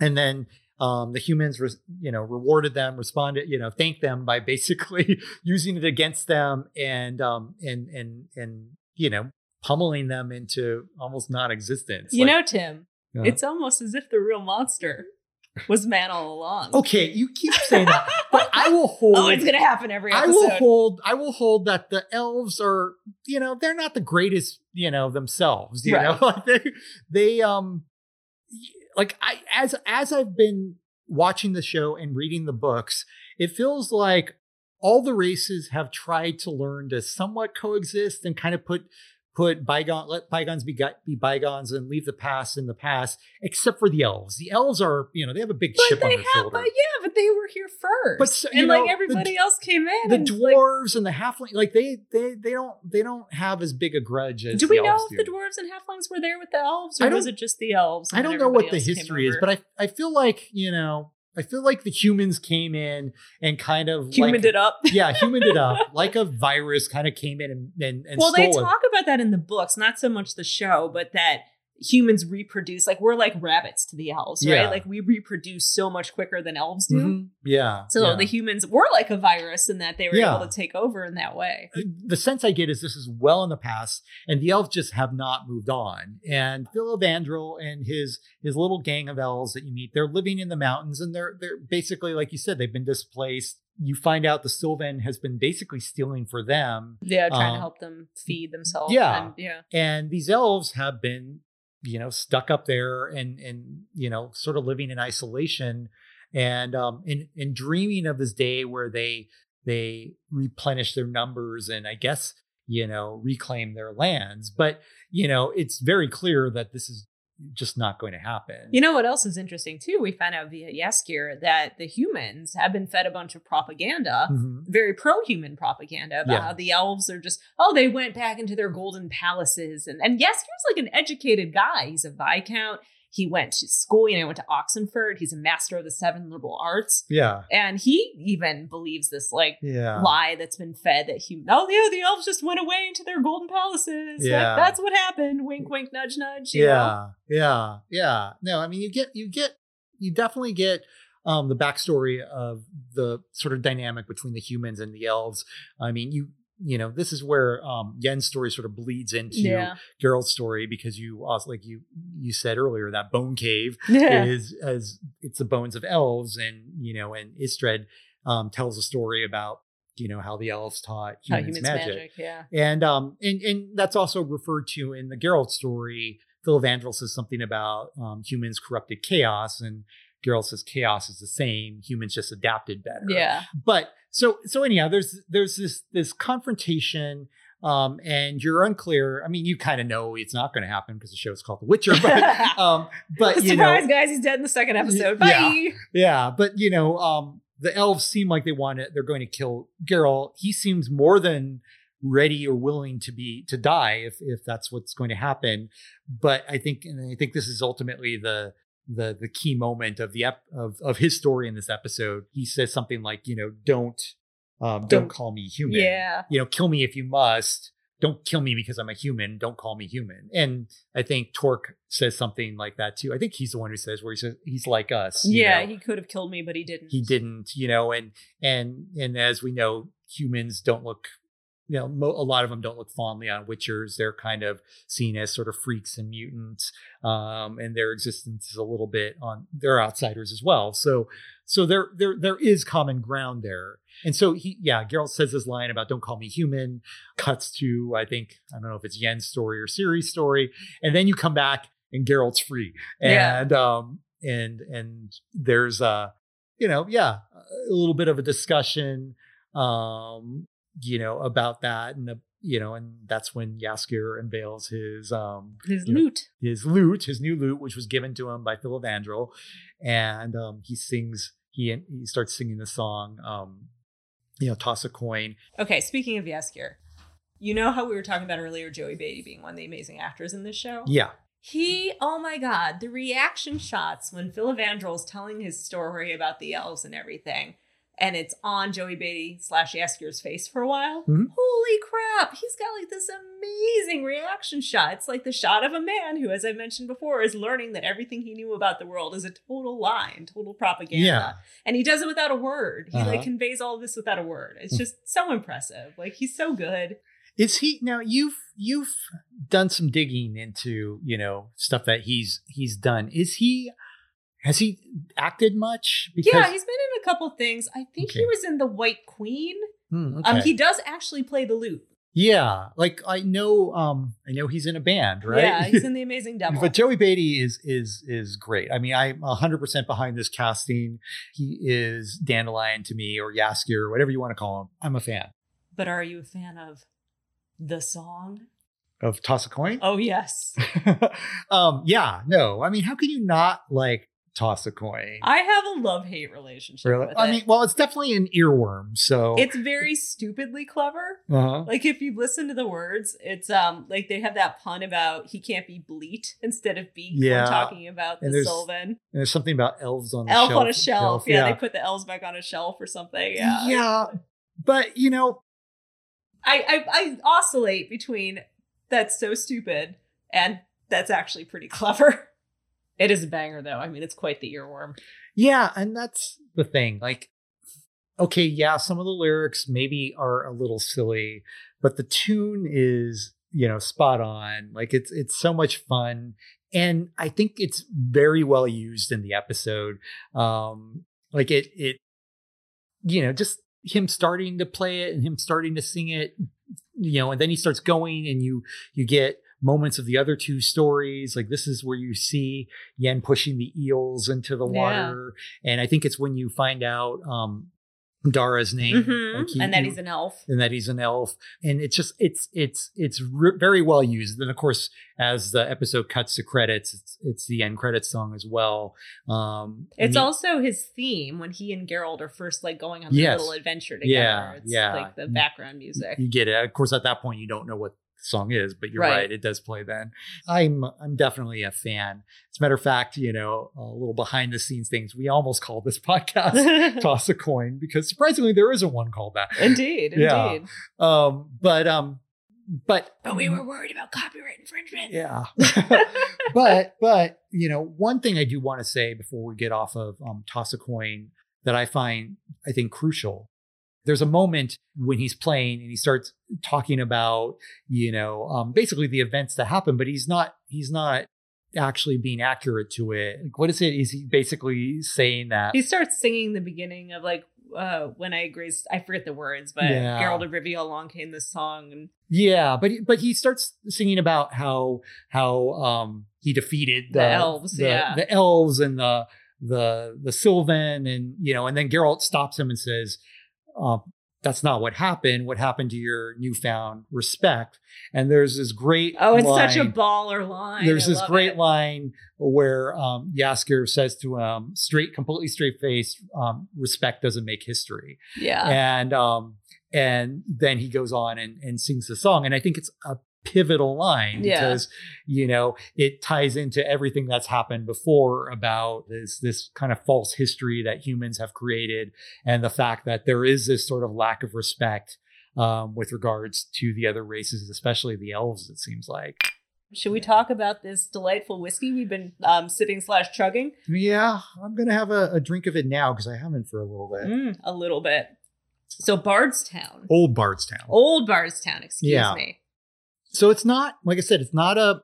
and then um, the humans, res- you know, rewarded them, responded, you know, thanked them by basically using it against them and um, and and and you know, pummeling them into almost non-existence.
You
Like,
know, Tim,
uh,
it's almost as if the real monster was man all along.
okay. You keep saying that, but I will hold.
Oh, it's gonna happen every
I will hold. I will hold that the elves are, you know, they're not the greatest, you know, themselves. You know,
Right.
like they, they, um, like I as as I've been watching the show and reading the books, it feels like all the races have tried to learn to somewhat coexist and kind of put put bygone let bygones be be bygones and leave the past in the past except for the elves the elves are you know they have a big
but
chip on
they
their
have,
shoulder
but yeah, but they were here first.
But so-
and
know,
like everybody
d-
else came in.
the
and, like,
dwarves and the halfling like they they they don't they don't have as big a grudge as
do we
the
know if
do.
the dwarves and halflings were there with the elves, or was it just the elves?
I don't know what the history is, but I I feel like you know I feel like the humans came in and kind of
humaned
like,
it up.
yeah humaned it up like a virus kind of came in and and, and
well, they
stole it.
talk about that in the books, not so much the show, but that humans reproduce. Like we're like rabbits to the elves, right?
Yeah.
Like we reproduce so much quicker than elves do.
Mhm. Yeah.
So
yeah.
the humans were like a virus in that they were
Yeah.
able to take over in that way.
the sense I get is this is well in the past, and the elves just have not moved on. And Filavandrel and his his little gang of elves that you meet, they're living in the mountains, and they're they're basically like you said, they've been displaced. You find out the Sylvan has been basically stealing for them,
Yeah, trying to
Um,
help them feed themselves.
yeah.
and, yeah.
and these elves have been, you know, stuck up there and and you know, sort of living in isolation, and um and and dreaming of this day where they they replenish their numbers and I guess you know reclaim their lands. But you know, it's very clear that this is just not going to happen.
You know what else is interesting too? We found out via Yaskir that the humans have been fed a bunch of propaganda,
Mhm.
very pro-human propaganda about
Yeah.
how the elves are just oh they went back into their golden palaces and and Yaskir's like an educated guy. He's a viscount. He went to school. You know, went to Oxenfurt. He's a master of the seven liberal arts,
Yeah.
and he even believes this like
Yeah.
lie that's been fed that human. Oh yeah, the elves just went away into their golden palaces.
Yeah.
that's what happened. Wink, wink, nudge, nudge. you know?
yeah yeah yeah no i mean you get you get you definitely get um the backstory of the sort of dynamic between the humans and the elves i mean you you know this is where um yen's story sort of bleeds into
Yeah.
geralt's story because you also like you you said earlier that bone cave
Yeah.
is as it's the bones of elves and you know and Istredd um tells a story about you know how the elves taught humans,
humans
magic
magic. Yeah.
and um and and that's also referred to in the Geralt story. Filavandrel says something about um, humans corrupted chaos, and Geralt says chaos is the same. Humans just adapted better.
Yeah.
But so so anyhow, there's there's this this confrontation. Um, and you're unclear. I mean, you kind of know it's not going to happen because the show is called The Witcher. But, um, but you know,
Surprise, guys! He's dead in the second episode. Bye.
Yeah. yeah, but you know, um, the elves seem like they want it. They're going to kill Geralt. He seems more than ready or willing to be to die if if that's what's going to happen. But I think, and I think this is ultimately the the the key moment of the ep- of of his story in this episode. He says something like, you know, don't um, don't,
Don't-
call me human.
Yeah.
You know, kill me if you must. Don't kill me because I'm a human. Don't call me human. And I think Torque says something like that too. I think he's the one who says where he says he's like us. you
Yeah.
know?
He could have killed me, but he didn't.
he didn't you know and and and as we know humans don't look you know mo- a lot of them don't look fondly on witchers. They're kind of seen as sort of freaks and mutants um and their existence is a little bit on they're outsiders as well. So so there there there is common ground there. And so he yeah Geralt says this line about don't call me human. Cuts to i think i don't know if it's yen's story or Ciri's story. And then you come back and Geralt's free.
Yeah.
and um and and there's uh you know yeah a little bit of a discussion um you know about that and the you know and that's when Yaskir unveils his um
His
you know, his lute his new lute which was given to him by Filavandrel and um he sings he he starts singing the song um you know toss a coin.
Okay, speaking of Yaskir, you know how we were talking about earlier Joey Batey being one of the amazing actors in this show?
yeah.
He, oh my god, the reaction shots when Phil is telling his story about the elves and everything, and it's on Joey Batey slash Yaskir's face for a while.
Mhm.
Holy crap, he's got like this amazing reaction shot. It's like the shot of a man who, as I mentioned before, is learning that everything he knew about the world is a total lie and total propaganda.
Yeah.
And he does it without a word. He like
Uh-huh. Hmm.
conveys all of this without a word. It's just so impressive. Like he's so good.
Is he now you've you've done some digging into, you know, stuff that he's he's done. Is he has he acted much?
yeah, he's been in a couple things. I think he was in The White Queen.
Hmm,
Um, he does actually play the lute.
yeah, like I know um I know he's in a band, right?
Yeah, he's in The Amazing Devil.
but Joey Batey is is is great. I mean, I'm 100% behind this casting. He is Dandelion to me or Yaskir or whatever you want to call him. I'm a fan.
But are you a fan of the song?
of toss a coin.
Oh yes.
um, yeah, no. I mean, how can you not like toss a coin?
I have a love hate relationship
Really? I
it.
mean, well, it's definitely an earworm. So
it's very stupidly clever.
uh-huh.
Like if you listen to the words, it's um like they have that pun about he can't be bleat instead of when
Yeah.
talking about the
And there's
Sylvan
And there's something about elves on the
elf
shelf.
on a shelf.
shelf,
Yeah, they put the elves back on a shelf or something. Yeah,
yeah. But you know,
I, I I oscillate between that's so stupid and that's actually pretty clever. It is a banger though. I mean, it's quite the earworm.
Yeah, and that's the thing. Like, okay, yeah, some of the lyrics maybe are a little silly, but the tune is, you know, spot on. Like it's it's so much fun. And I think it's very well used in the episode. Um, like it it you know, just him starting to play it and him starting to sing it, you know, and then he starts going and you you get moments of the other two stories. Like this is where you see Yen pushing the eels into the
Yeah.
water. And I think it's when you find out um Dara's name.
Mhm.
Like he-
and that
he-
he's an elf.
and that he's an elf and it's just it's it's it's re- very well used then of course as the episode cuts to credits it's it's the end credits song as well um
It's
the-
also his theme when he and Geralt are first like going on their
Yes.
little adventure together.
Yeah,
it's
yeah.
like the background music.
you get it of course at that point you don't know what the song is but you're
Right.
right. it does play then i'm i'm definitely a fan as a matter of fact you know a little behind the scenes things we almost called this podcast toss a coin because surprisingly there isn't one called that
indeed,
Yeah.
indeed.
um but um but
But we were worried about copyright infringement.
yeah but but you know one thing i do want to say before we get off of um, toss a coin that i find i think crucial there's a moment when he's playing and he starts talking about you know um, basically the events that happen but he's not he's not actually being accurate to it like what is it is he basically saying that
He starts singing the beginning of like uh, when I graced. I forget the words, but
Yeah.
Geralt of Rivia along came this song, and
Yeah, but but he starts singing about how how um he defeated the,
The elves,
the,
yeah.
the elves and the the the Sylvan, and you know, and then Geralt stops him and says, um, "That's not what happened. What happened to your newfound respect?" And there's this great
oh, it's such a
line-
baller line.
There's
I
this great
it.
line where um, Yasker says to him, straight, completely straight face, um, "Respect doesn't make history."
Yeah,
and um and then he goes on and, and sings the song and i think it's a pivotal line
Yeah.
because you know it ties into everything that's happened before about this this kind of false history that humans have created and the fact that there is this sort of lack of respect um, with regards to the other races especially the elves it seems like
Should we talk about this delightful whiskey we've been um, sipping slash chugging?
yeah i'm gonna have a, a drink of it now because i haven't for a little bit
Mm, a little bit. So Bardstown,
old bardstown
old Bardstown. Excuse
Yeah.
me.
So it's not like I said, it's not a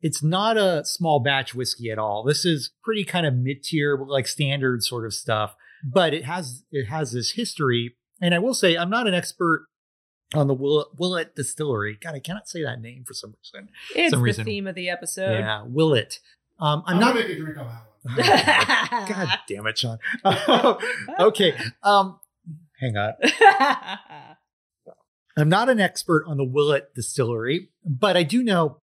it's not a small batch whiskey at all. This is pretty kind of mid-tier, like standard sort of stuff. But it has it has this history. And I will say I'm not an expert on the Willett, Willett Distillery. God, I cannot say that name for some reason.
It's
Some
the
reason-
theme of the episode.
yeah, Willett. Um, I'm,
I'm,
not.
gonna make a drink on that one.
God damn it, Sean. okay. Um, hang on. I'm not an expert on the Willett distillery, but I do know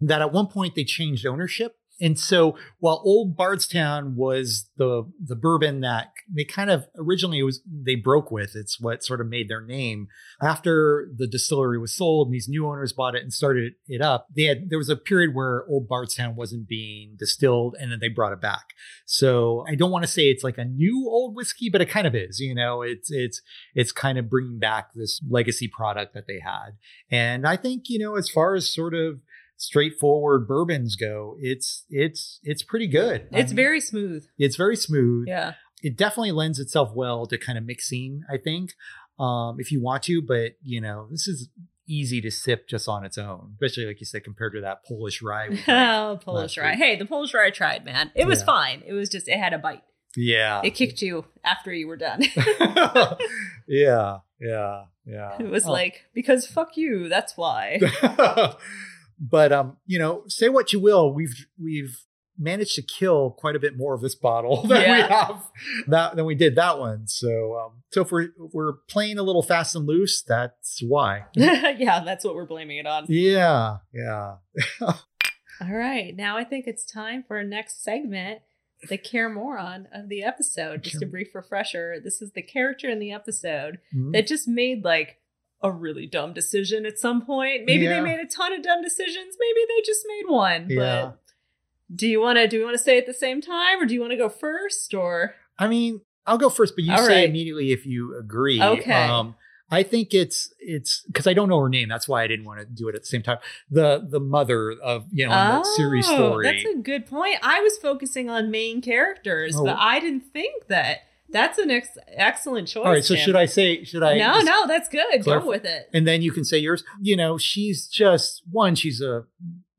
that at one point they changed ownership. And so while Old Bardstown was the the bourbon that they kind of originally was they broke with, it's what sort of made their name. After the distillery was sold and these new owners bought it and started it up, they had there was a period where Old Bardstown wasn't being distilled and then they brought it back. So I don't want to say it's like a new old whiskey, but it kind of is. You know, it's it's it's kind of bringing back this legacy product that they had. And I think you know, as far as sort of straightforward bourbons go, it's it's it's pretty good. I
it's
mean,
very smooth.
it's very smooth.
Yeah.
It definitely lends itself well to kind of mixing. I think um, if you want to, but you know, this is easy to sip just on its own, especially like you said, compared to that Polish rye.
Oh, Polish rye.
week.
Hey, the Polish rye I tried, man. It was
Yeah.
fine. It was just it had a bite.
yeah.
It kicked you after you were done.
yeah, yeah, yeah.
it was
Oh.
like because fuck you. That's why.
But um, you know, say what you will, we've we've managed to kill quite a bit more of this bottle than we have that than we did that one. So, um, so if we're if we're playing a little fast and loose, that's why.
yeah, that's what we're blaming it on.
Yeah, yeah.
All right, now I think it's time for our next segment, the care moron of the episode. Just a brief refresher. This is the character in the episode
Mhm.
that just made like a really dumb decision at some point. Maybe
Yeah.
they made a ton of dumb decisions. Maybe they just made one.
Yeah.
But do you want to do you want to say at the same time or do you want to go first or
I mean, I'll go first, but you
All
say
right.
immediately if you agree.
Okay.
Um, I think it's it's because I don't know her name. That's why I didn't want to do it at the same time. The the mother of you know in that Ciri's
Oh,
story.
That's a good point. I was focusing on main characters,
Oh.
but I didn't think that. That's an ex- excellent choice.
All right. So
Tim.
should I say? Should I?
no, no, that's good.
clarify-
Go with it.
And then you can say yours. You know, she's just one. She's a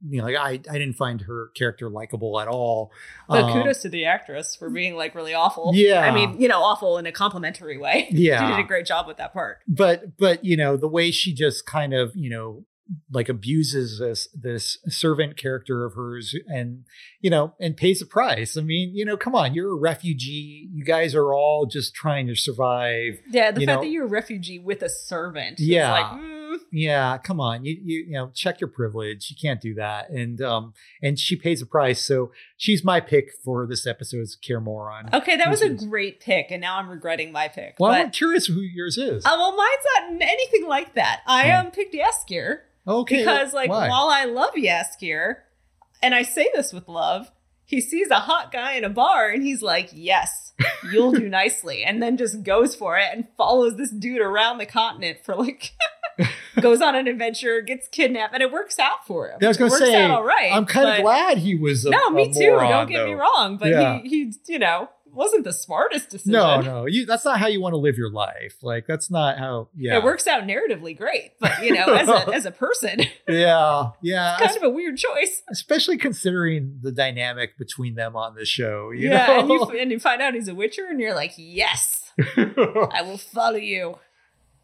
you know like I I didn't find her character likable at all.
But
Um,
kudos to the actress for being like really awful.
Yeah.
I mean, you know, awful in a complimentary way.
Yeah.
she did a great job with that part.
but but you know the way she just kind of you know like abuses this this servant character of hers and you know and pays a price i mean you know come on you're a refugee you guys are all just trying to survive
Yeah, the fact
know-
that you're a refugee with a servant. is
Yeah.
like, mm,
yeah come on you, you you know check your privilege you can't do that and um and she pays a price so she's my pick for this episode's care moron
okay, that was a
Mhm.
great pick, and now I'm regretting my pick.
well
but,
i'm curious who yours is
uh, well, mine's not anything like that. I
am
um picked Jaskier.
Okay
because like
why?
while I love Jaskier, and I say this with love, he sees a hot guy in a bar and he's like, "Yes, you'll do nicely," and then just goes for it and follows this dude around the continent for like. goes on an adventure, gets kidnapped, and it works out for him.
Yeah, I was
It
gonna
works
say,
out all right.
i'm kind of glad he was a,
No, me too.
moron,
Don't get me wrong, but
Yeah.
he he you know wasn't the smartest decision.
No, no, you. That's not how you want to live your life. Like that's not how. Yeah,
It works out narratively great, but you know, as a as a person,
Yeah, yeah.
kind of a weird choice.
Especially considering the dynamic between them on the show. You
yeah, and you and you find out he's a witcher, and you're like, yes, I will follow you.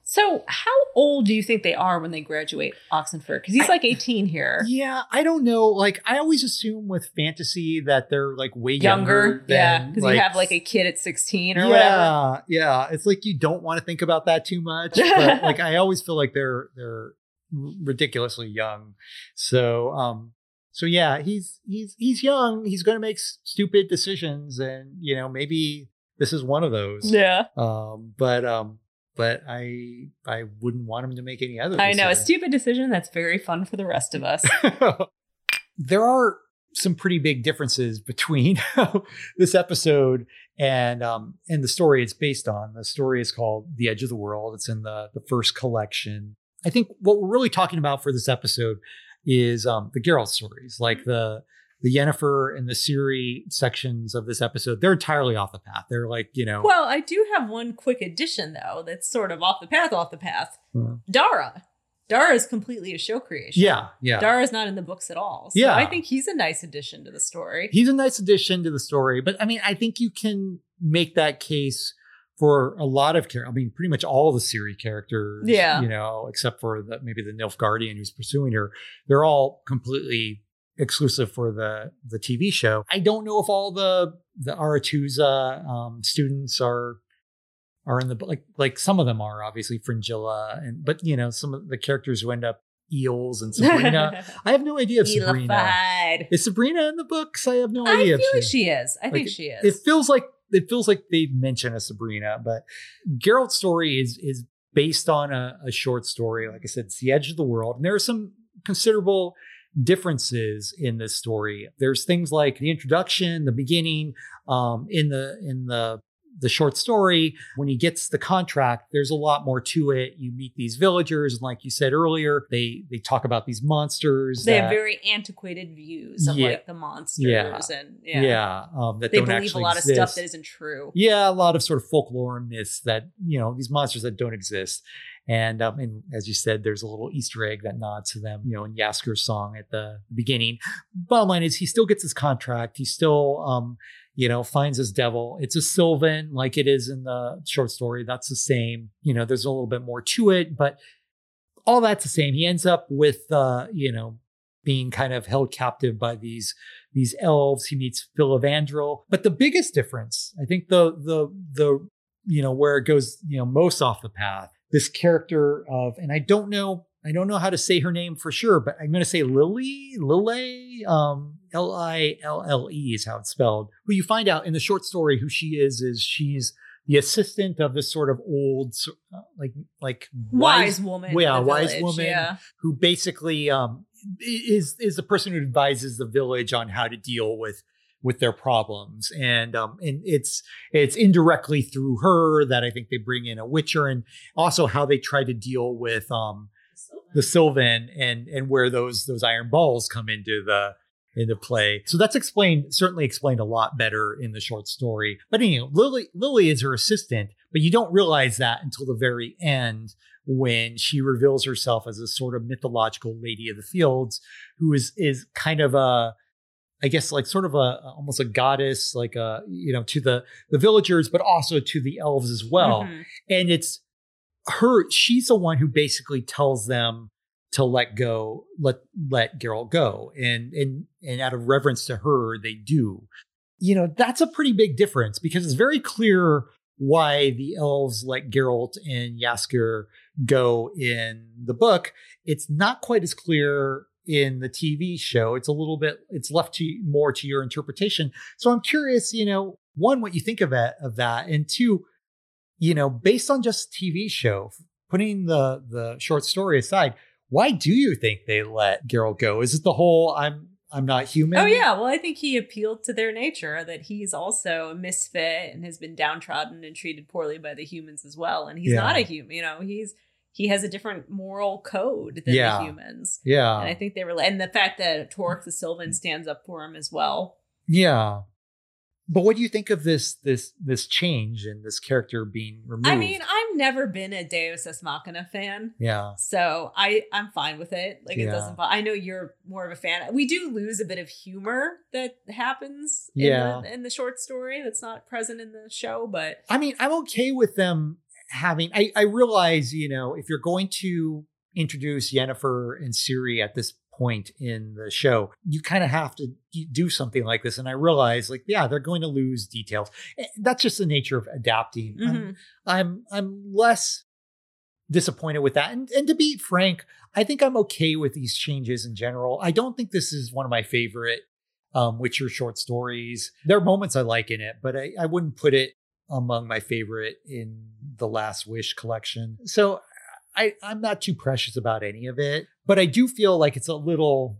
So, how old do you think they are when they graduate Oxenfurt? Because he's like 18 here.
yeah, I don't know. Like I always assume with fantasy that they're like way younger.
Younger, yeah,
than,
because you have like a kid at 16 or
yeah,
whatever.
yeah. Yeah. It's like you don't want to think about that too much, but like I always feel like they're they're ridiculously young. So um so yeah, he's he's he's young. He's going to make stupid decisions and you know, maybe this is one of those.
Yeah,
Um but um but I I wouldn't want him to make any other
I know a stupid decision that's very fun for the rest of us.
there are some pretty big differences between this episode and um and the story it's based on. The story is called The Edge of the World. It's in the the first collection. I think what we're really talking about for this episode is um the Geralt stories, like the the Yennefer and the Ciri sections of this episode. They're entirely off the path. They're like, you know,
Well, I do have one quick addition though that's sort of off the path, off the path.
Hmm.
Dara. Dara is completely a show creation.
yeah, yeah.
Dara's not in the books at all. So
Yeah.
I think he's a nice addition to the story.
he's a nice addition to the story but i mean i think you can make that case for a lot of characters i mean pretty much all the Ciri characters
Yeah.
you know except for the maybe the nilfgaardian who's pursuing her they're all completely exclusive for the the tv show i don't know if all the the Aretuza um students are are in the like like some of them are obviously fringilla and but you know some of the characters who end up eels and sabrina i have no idea if sabrina
Elified.
is Sabrina in the books? I have no idea.
I feel
if
like she is. I think she is.
It feels like it feels like they mention a Sabrina, but Geralt's story is is based on a, a short story. Like I said, it's the edge of the world, and there are some considerable differences in this story. There's things like the introduction, the beginning, um, in the in the the short story when he gets the contract there's a lot more to it you meet these villagers and like you said earlier they they talk about these monsters
they
that-
have very antiquated views of
Yeah.
like the monsters
Yeah.
and
yeah,
yeah.
um, that
They believe a lot of stuff that isn't true.
yeah, a lot of sort of folklore and myths that you know these monsters that don't exist. And um, and as you said, there's a little Easter egg that nods to them, you know, in Jaskier's song at the beginning. Bottom line is, he still gets his contract. He still, um, you know, finds his devil. It's a Sylvan, like it is in the short story. That's the same. You know, there's a little bit more to it, but all that's the same. He ends up with, uh, you know, being kind of held captive by these these elves. He meets Filavandrel. But the biggest difference, I think the the the you know where it goes you know most off the path. This character of, and I don't know I don't know how to say her name for sure, but I'm going to say Lily, Lille, um, L I L L E is how it's spelled. Who you find out in the short story who she is is she's the assistant of this sort of old, uh, like like
wise, woman.
Yeah, wise
village,
woman
Yeah.
who basically um, is is the person who advises the village on how to deal with with their problems. And um and it's it's indirectly through her that i think they bring in a witcher and also how they try to deal with um the sylvan and and where those those iron balls come into the into play. So that's explained certainly explained a lot better in the short story. But anyway lily lily is her assistant but you don't realize that until the very end when she reveals herself as a sort of mythological lady of the fields who is is kind of a I guess like sort of a almost a goddess, like a you know to the the villagers, but also to the elves as well.
Mhm.
And it's her; she's the one who basically tells them to let go, let let Geralt go, and and and out of reverence to her, they do. You know that's a pretty big difference because it's very clear why the elves let Geralt and Jaskier go in the book. It's not quite as clear in the TV show. It's a little bit it's left to more to your interpretation. So I'm curious, you know, one what you think of it of that and two, you know, based on just TV show, putting the the short story aside, why do you think they let Geralt go? Is it the whole I'm I'm not human?
Oh yeah, well I think he appealed to their nature that he's also a misfit and has been downtrodden and treated poorly by the humans as well. And he's
Yeah.
not a human, you know, he's he has a different moral code than
Yeah.
the humans.
Yeah.
And I think they were and the fact that Torque the Sylvan stands up for him as well.
yeah. But what do you think of this this this change and this character being removed?
I mean, I've never been a Deus Ex Machina fan.
yeah.
So I I'm fine with it. Like it doesn't. I know you're more of a fan. We do lose a bit of humor that happens.
Yeah.
In the, in the short story that's not present in the show, but
I mean, I'm okay with them having. I, I realize, you know, if you're going to introduce Yennefer and Ciri at this point in the show, you kind of have to do something like this. And I realize, like, yeah, they're going to lose details. Eh, That's just the nature of adapting. I'm-
mhm.
I'm I'm less disappointed with that. And and to be frank, I think I'm okay with these changes in general. I don't think this is one of my favorite um Witcher short stories. There are moments I like in it, but I, I wouldn't put it among my favorite in the Last Wish collection. So I, I'm not too precious about any of it, but I do feel like it's a little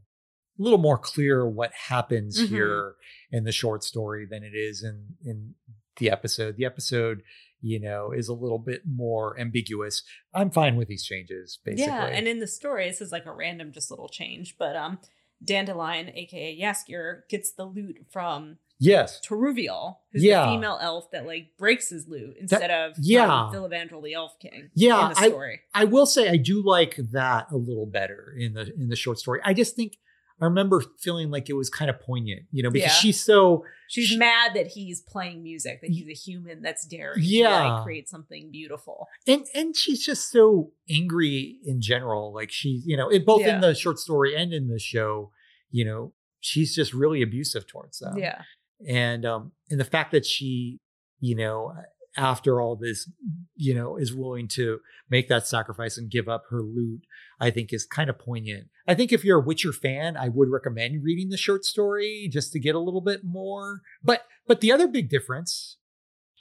little more clear what happens
Mhm.
here in the short story than it is in in the episode. The episode, you know, is a little bit more ambiguous. I'm fine with these changes, basically.
yeah. And in the story, this is like a random just little change, but um, Dandelion, aka Jaskier, gets the loot from
yes.
Toruviel, who's
Yeah.
the female elf that like breaks his loot instead of
yeah.
um, Filavandrel the Elf King.
Yeah,
in the
I-
story.
I will say I do like that a little better in the in the short story. I just think I remember feeling like it was kind of poignant, you know, because
Yeah.
she's so
She's
She-
mad that he's playing music, that he's a human that's daring to
Yeah.
like create something beautiful.
and and she's just so angry in general. Like she, you know, it, both
Yeah.
in the short story and in the show, you know, she's just really abusive towards them.
yeah.
And um and the fact that she you know after all this you know is willing to make that sacrifice and give up her loot i think is kind of poignant. I think if you're a witcher fan i would recommend reading the short story just to get a little bit more. But but the other big difference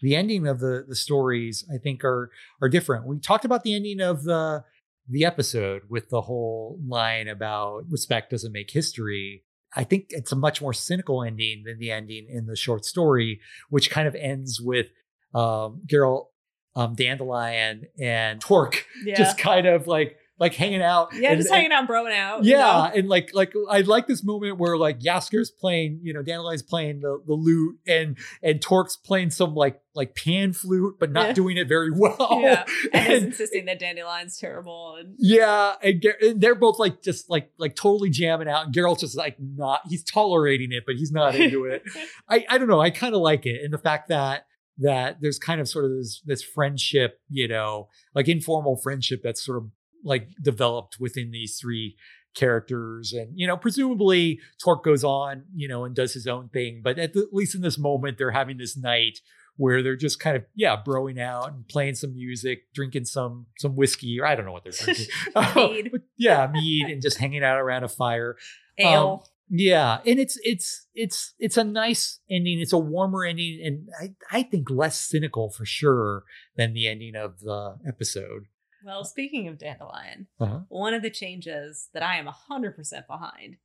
the ending of the the stories i think are are different. We talked about the ending of the the episode with the whole line about respect doesn't make history I think it's a much more cynical ending than the ending in the short story, which kind of ends with um, Geralt, um, Dandelion, and Torque
Yeah.
just kind of like like hanging out.
yeah,
and-
just hanging out, broing out. you
yeah,
know?
and like like I like this moment where like Jaskier's playing, you know, Dandelion's playing the the lute, and and Torque's playing some like like pan flute, but not
Yeah.
doing it very well.
Yeah. And
And-
insisting that Dandelion's terrible. And
yeah, and, Ger- and they're both like just like like totally jamming out, and Geralt's just like not. He's tolerating it, but he's not into it. I I don't know. I kind of like it, and the fact that that there's kind of sort of this this friendship, you know, like informal friendship that's sort of like developed within these three characters and you know presumably torque goes on you know and does his own thing but at, the, at least in this moment they're having this night where they're just kind of yeah broing out and playing some music drinking some some whiskey or i don't know what they're drinking
Mead.
But yeah mead and just hanging out around a fire
Ale.
Um, yeah, and it's it's it's it's a nice ending. It's a warmer ending, and I I think less cynical for sure than the ending of the episode.
Well, speaking of Dandelion,
Uh-huh.
one of the changes that I am 100% behind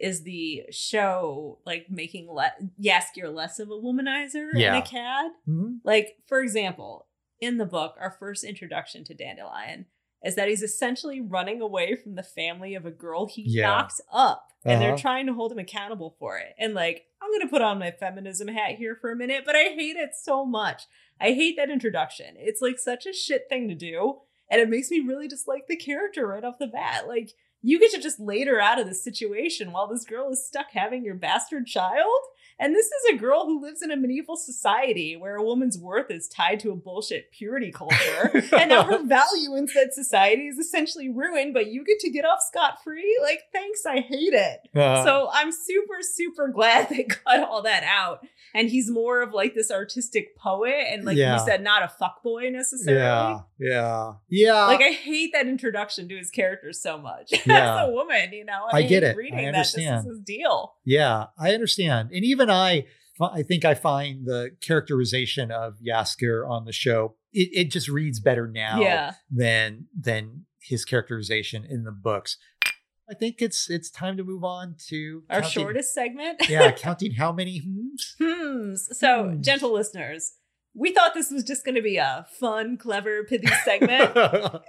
is the show like making le- Jaskier less of a womanizer
Yeah.
and a cad.
Mhm.
Like, for example, in the book, our first introduction to Dandelion is that he's essentially running away from the family of a girl he
Yeah.
knocks up. And they're
Uh-huh.
trying to hold him accountable for it. And like, I'm gonna put on my feminism hat here for a minute, but I hate it so much. I hate that introduction. It's like such a shit thing to do. And it makes me really dislike the character right off the bat. Like, you get to just later out of this situation while this girl is stuck having your bastard child. And this is a girl who lives in a medieval society where a woman's worth is tied to a bullshit purity culture. and now her value in said society is essentially ruined, but you get to get off scot free. Like, thanks, I hate it.
Uh,
so I'm super, super glad they cut all that out. And he's more of like this artistic poet and, like
Yeah.
you said, not a fuckboy necessarily.
yeah, yeah, yeah.
Like I hate that introduction to his character so much.
Yeah.
As a woman, you know,
I get it.
Reading
I
that this is his deal.
Yeah, I understand. And even I, I think I find the characterization of Jaskier on the show, it, it just reads better now
Yeah.
than than his characterization in the books. I think it's it's time to move on to
Our
counting-
shortest segment.
Yeah, counting how many hms.
Hmm. So,
Hmm.
gentle listeners, we thought this was just going to be a fun, clever, pithy segment.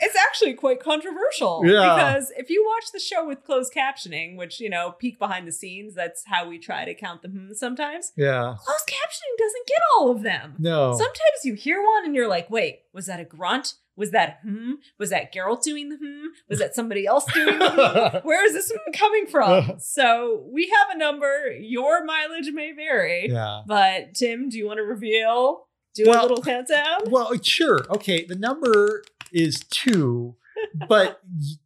it's actually quite controversial
Yeah.
because if you watch the show with closed captioning, which you know, peek behind the scenes, that's how we try to count the hmm sometimes.
yeah.
Closed captioning doesn't get all of them.
No.
Sometimes you hear one and you're like, wait, was that a grunt? Was that hmm? Was that Geralt doing the hmm? Was that somebody else doing the hmm? Where is this hmm coming from? So we have a number. Your mileage may vary.
yeah.
But Tim, do you want to reveal? Do
Well-
a little countdown?
Well, sure. Okay, the number is two, but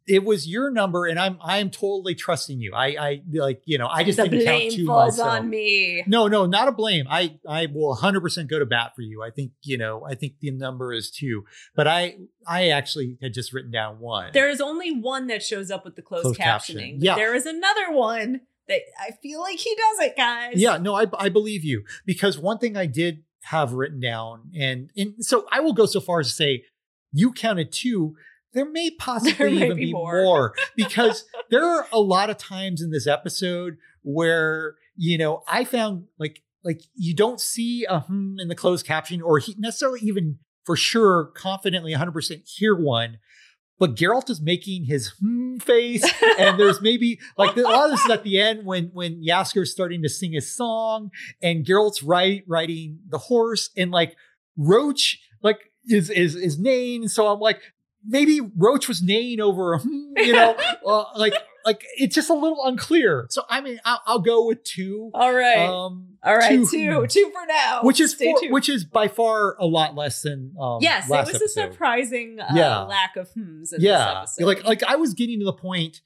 it was your number, and I'm I'm totally trusting you. I I like you know I just
the
didn't count two
falls
myself.
on me.
No, no, not a blame. I I will 100 percent go to bat for you. I think you know I think the number is two, but I I actually had just written down one.
There is only one that shows up with the closed,
Closed
captioning.
captioning. Yeah.
There is another one that I feel like he does it, guys.
Yeah, no, I I believe you because one thing I did have written down, and and so I will go so far as to say you counted two. There may possibly
There might
even
be
be
more.
more. because there are a lot of times in this episode where you know I found like like you don't see a hmm in the closed caption or he necessarily even for sure confidently 100% hear one but Geralt is making his hmm face and there's maybe like a lot of this is at the end when when Jaskier's starting to sing his song and Geralt's right riding the horse and like Roach like is is is neighing so I'm like maybe Roach was neighing over a hmm, you know? Uh, like like it's just a little unclear so I mean I'll, I'll go with two
All right.
um
All right.
two
Two.
hmm,
for now.
which is for- which is by far a lot less than um
yes, it was
episode.
a surprising uh,
Yeah.
lack of in
yeah
this episode.
like like i was getting to the point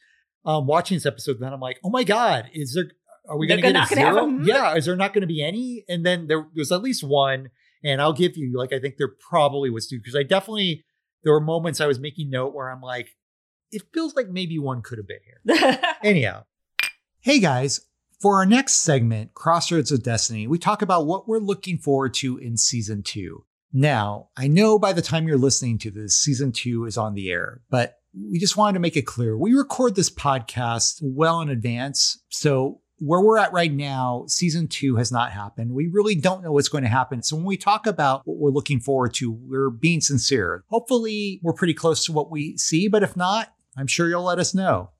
um watching this episode then i'm like oh my god is there are we gonna get
not
a zero
a
yeah is there not gonna be any and then there was at least one and i'll give you like i think there probably was two because i definitely there were moments i was making note where i'm like it feels like maybe one could have been here Anyhow, hey guys, for our next segment, Crossroads of Destiny, we talk about what we're looking forward to in season two. Now, I know by the time you're listening to this, season two is on the air, but we just wanted to make it clear we record this podcast well in advance. So, where we're at right now, season two has not happened. We really don't know what's going to happen. So, when we talk about what we're looking forward to, we're being sincere. Hopefully, we're pretty close to what we see, but if not, I'm sure you'll let us know.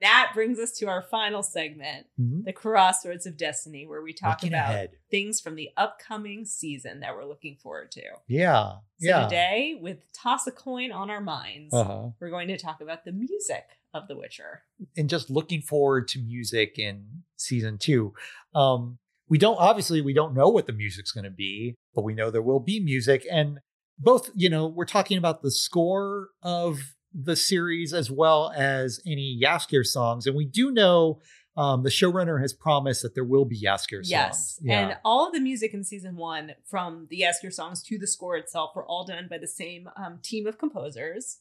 that brings us to our final segment,
Mhm.
the Crossroads of Destiny, where we talk
Looking
about
ahead.
things from the upcoming season that we're looking forward to.
Yeah.
So
yeah.
today, with toss a coin on our minds,
uh-huh.
we're going to talk about the music of The Witcher.
And just looking forward to music in season two. Um, we don't obviously we don't know what the music's going to be, but we know there will be music. And both, you know, we're talking about the score of the series as well as any Jaskier songs. And we do know um, the showrunner has promised that there will be Jaskier songs.
Yes. And all of the music in season one, from the Jaskier songs to the score itself, were all done by the same um, team of composers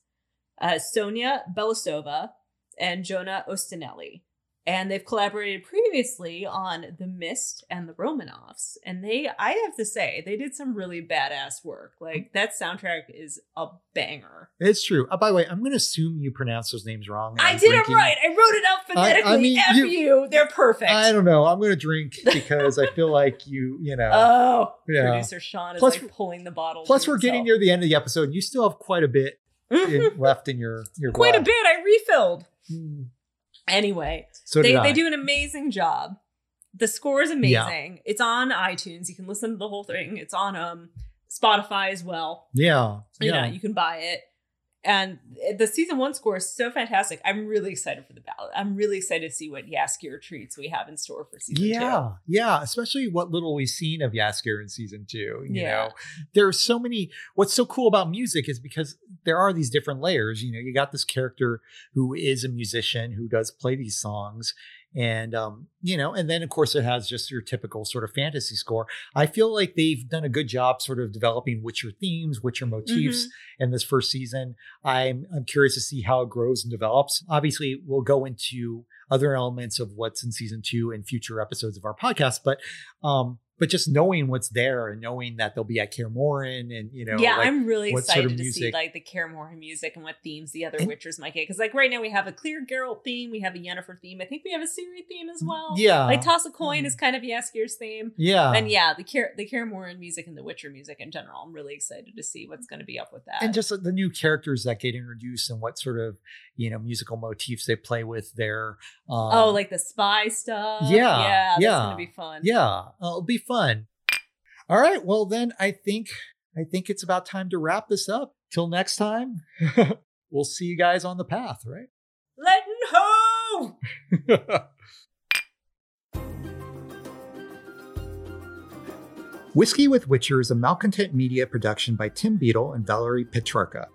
uh, Sonia Belousova and Giona Ostinelli. And they've collaborated previously on The Mist and The Romanovs. And they, I have to say, they did some really badass work. Like that soundtrack is a banger.
It's true. Uh, by the way, I'm going to assume you pronounce those names wrong.
I
I'm
did
drinking.
it right. I wrote it out phonetically.
I mean,
F
you-
you, They're perfect.
I don't know. I'm going to drink because I feel like you, you know.
Oh,
Yeah.
producer Sean is
Plus-
like pulling the bottle.
Plus, we're getting near the end of the episode. You still have quite a bit left in your your
quite a bit. I refilled.
Mm.
Anyway,
So
they they do an amazing job. The score is amazing. It's on iTunes. You can listen to the whole thing. It's on um Spotify as well.
Yeah.
You
Yeah.
know, you can buy it. And the season one score is so fantastic. I'm really excited for the ballot. I'm really excited to see what Jaskier treats we have in store for season
Yeah, yeah, especially what little we've seen of Jaskier in season two. You
Yeah.
know, there are so many. What's so cool about music is because there are these different layers. You know, you got this character who is a musician who does play these songs, and um, you know, and then of course it has just your typical sort of fantasy score. I feel like they've done a good job sort of developing Witcher themes, Witcher motifs
Mm-hmm.
in this first season. I'm I'm curious to see how it grows and develops. Obviously, we'll go into other elements of what's in season two in future episodes of our podcast, but um, but just knowing what's there and knowing that they'll be at Kaer and you know,
yeah,
like,
I'm really
what sort
excited
of
to see like the Kaer music and what themes the other
And-
Witchers might get. Because like right now we have a clear Geralt theme, we have a Yennefer theme. I think we have a Ciri theme as well.
yeah,
like toss a coin
Mm.
is kind of Jaskier's theme.
yeah,
and yeah, the Kaer the Kaer music and the Witcher music in general. I'm really excited to see what's going to be up with that.
and just the new characters that get introduced and what sort of you know musical motifs they play with their um,
oh, like the spy stuff.
Yeah,
yeah, that's
yeah,
gonna be fun.
yeah, uh, it'll be fun. All right, well then I think I think it's about time to wrap this up. Till next time, we'll see you guys on the path, right?
Letting ho!
Whiskey with Witcher is a Malcontent Media production by Tim Beadle and Valerie Petrarca.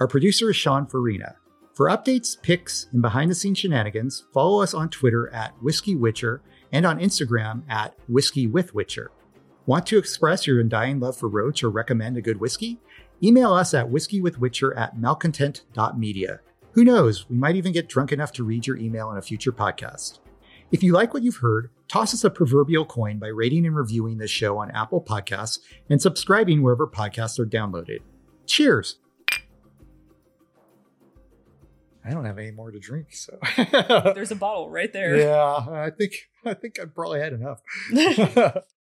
Our producer is Sean Farina. For updates, pics, and behind the scenes shenanigans, follow us on Twitter at Whiskey Witcher and on Instagram at Whiskey with Witcher. Want to express your undying love for Roach or recommend a good whiskey? Email us at whiskeywithwitcher at malcontent.media. Who knows, we might even get drunk enough to read your email in a future podcast. If you like what you've heard, toss us a proverbial coin by rating and reviewing this show on Apple Podcasts and subscribing wherever podcasts are downloaded. Cheers! I don't have any more to drink, so
There's a bottle right there.
yeah, I think I think I probably had enough.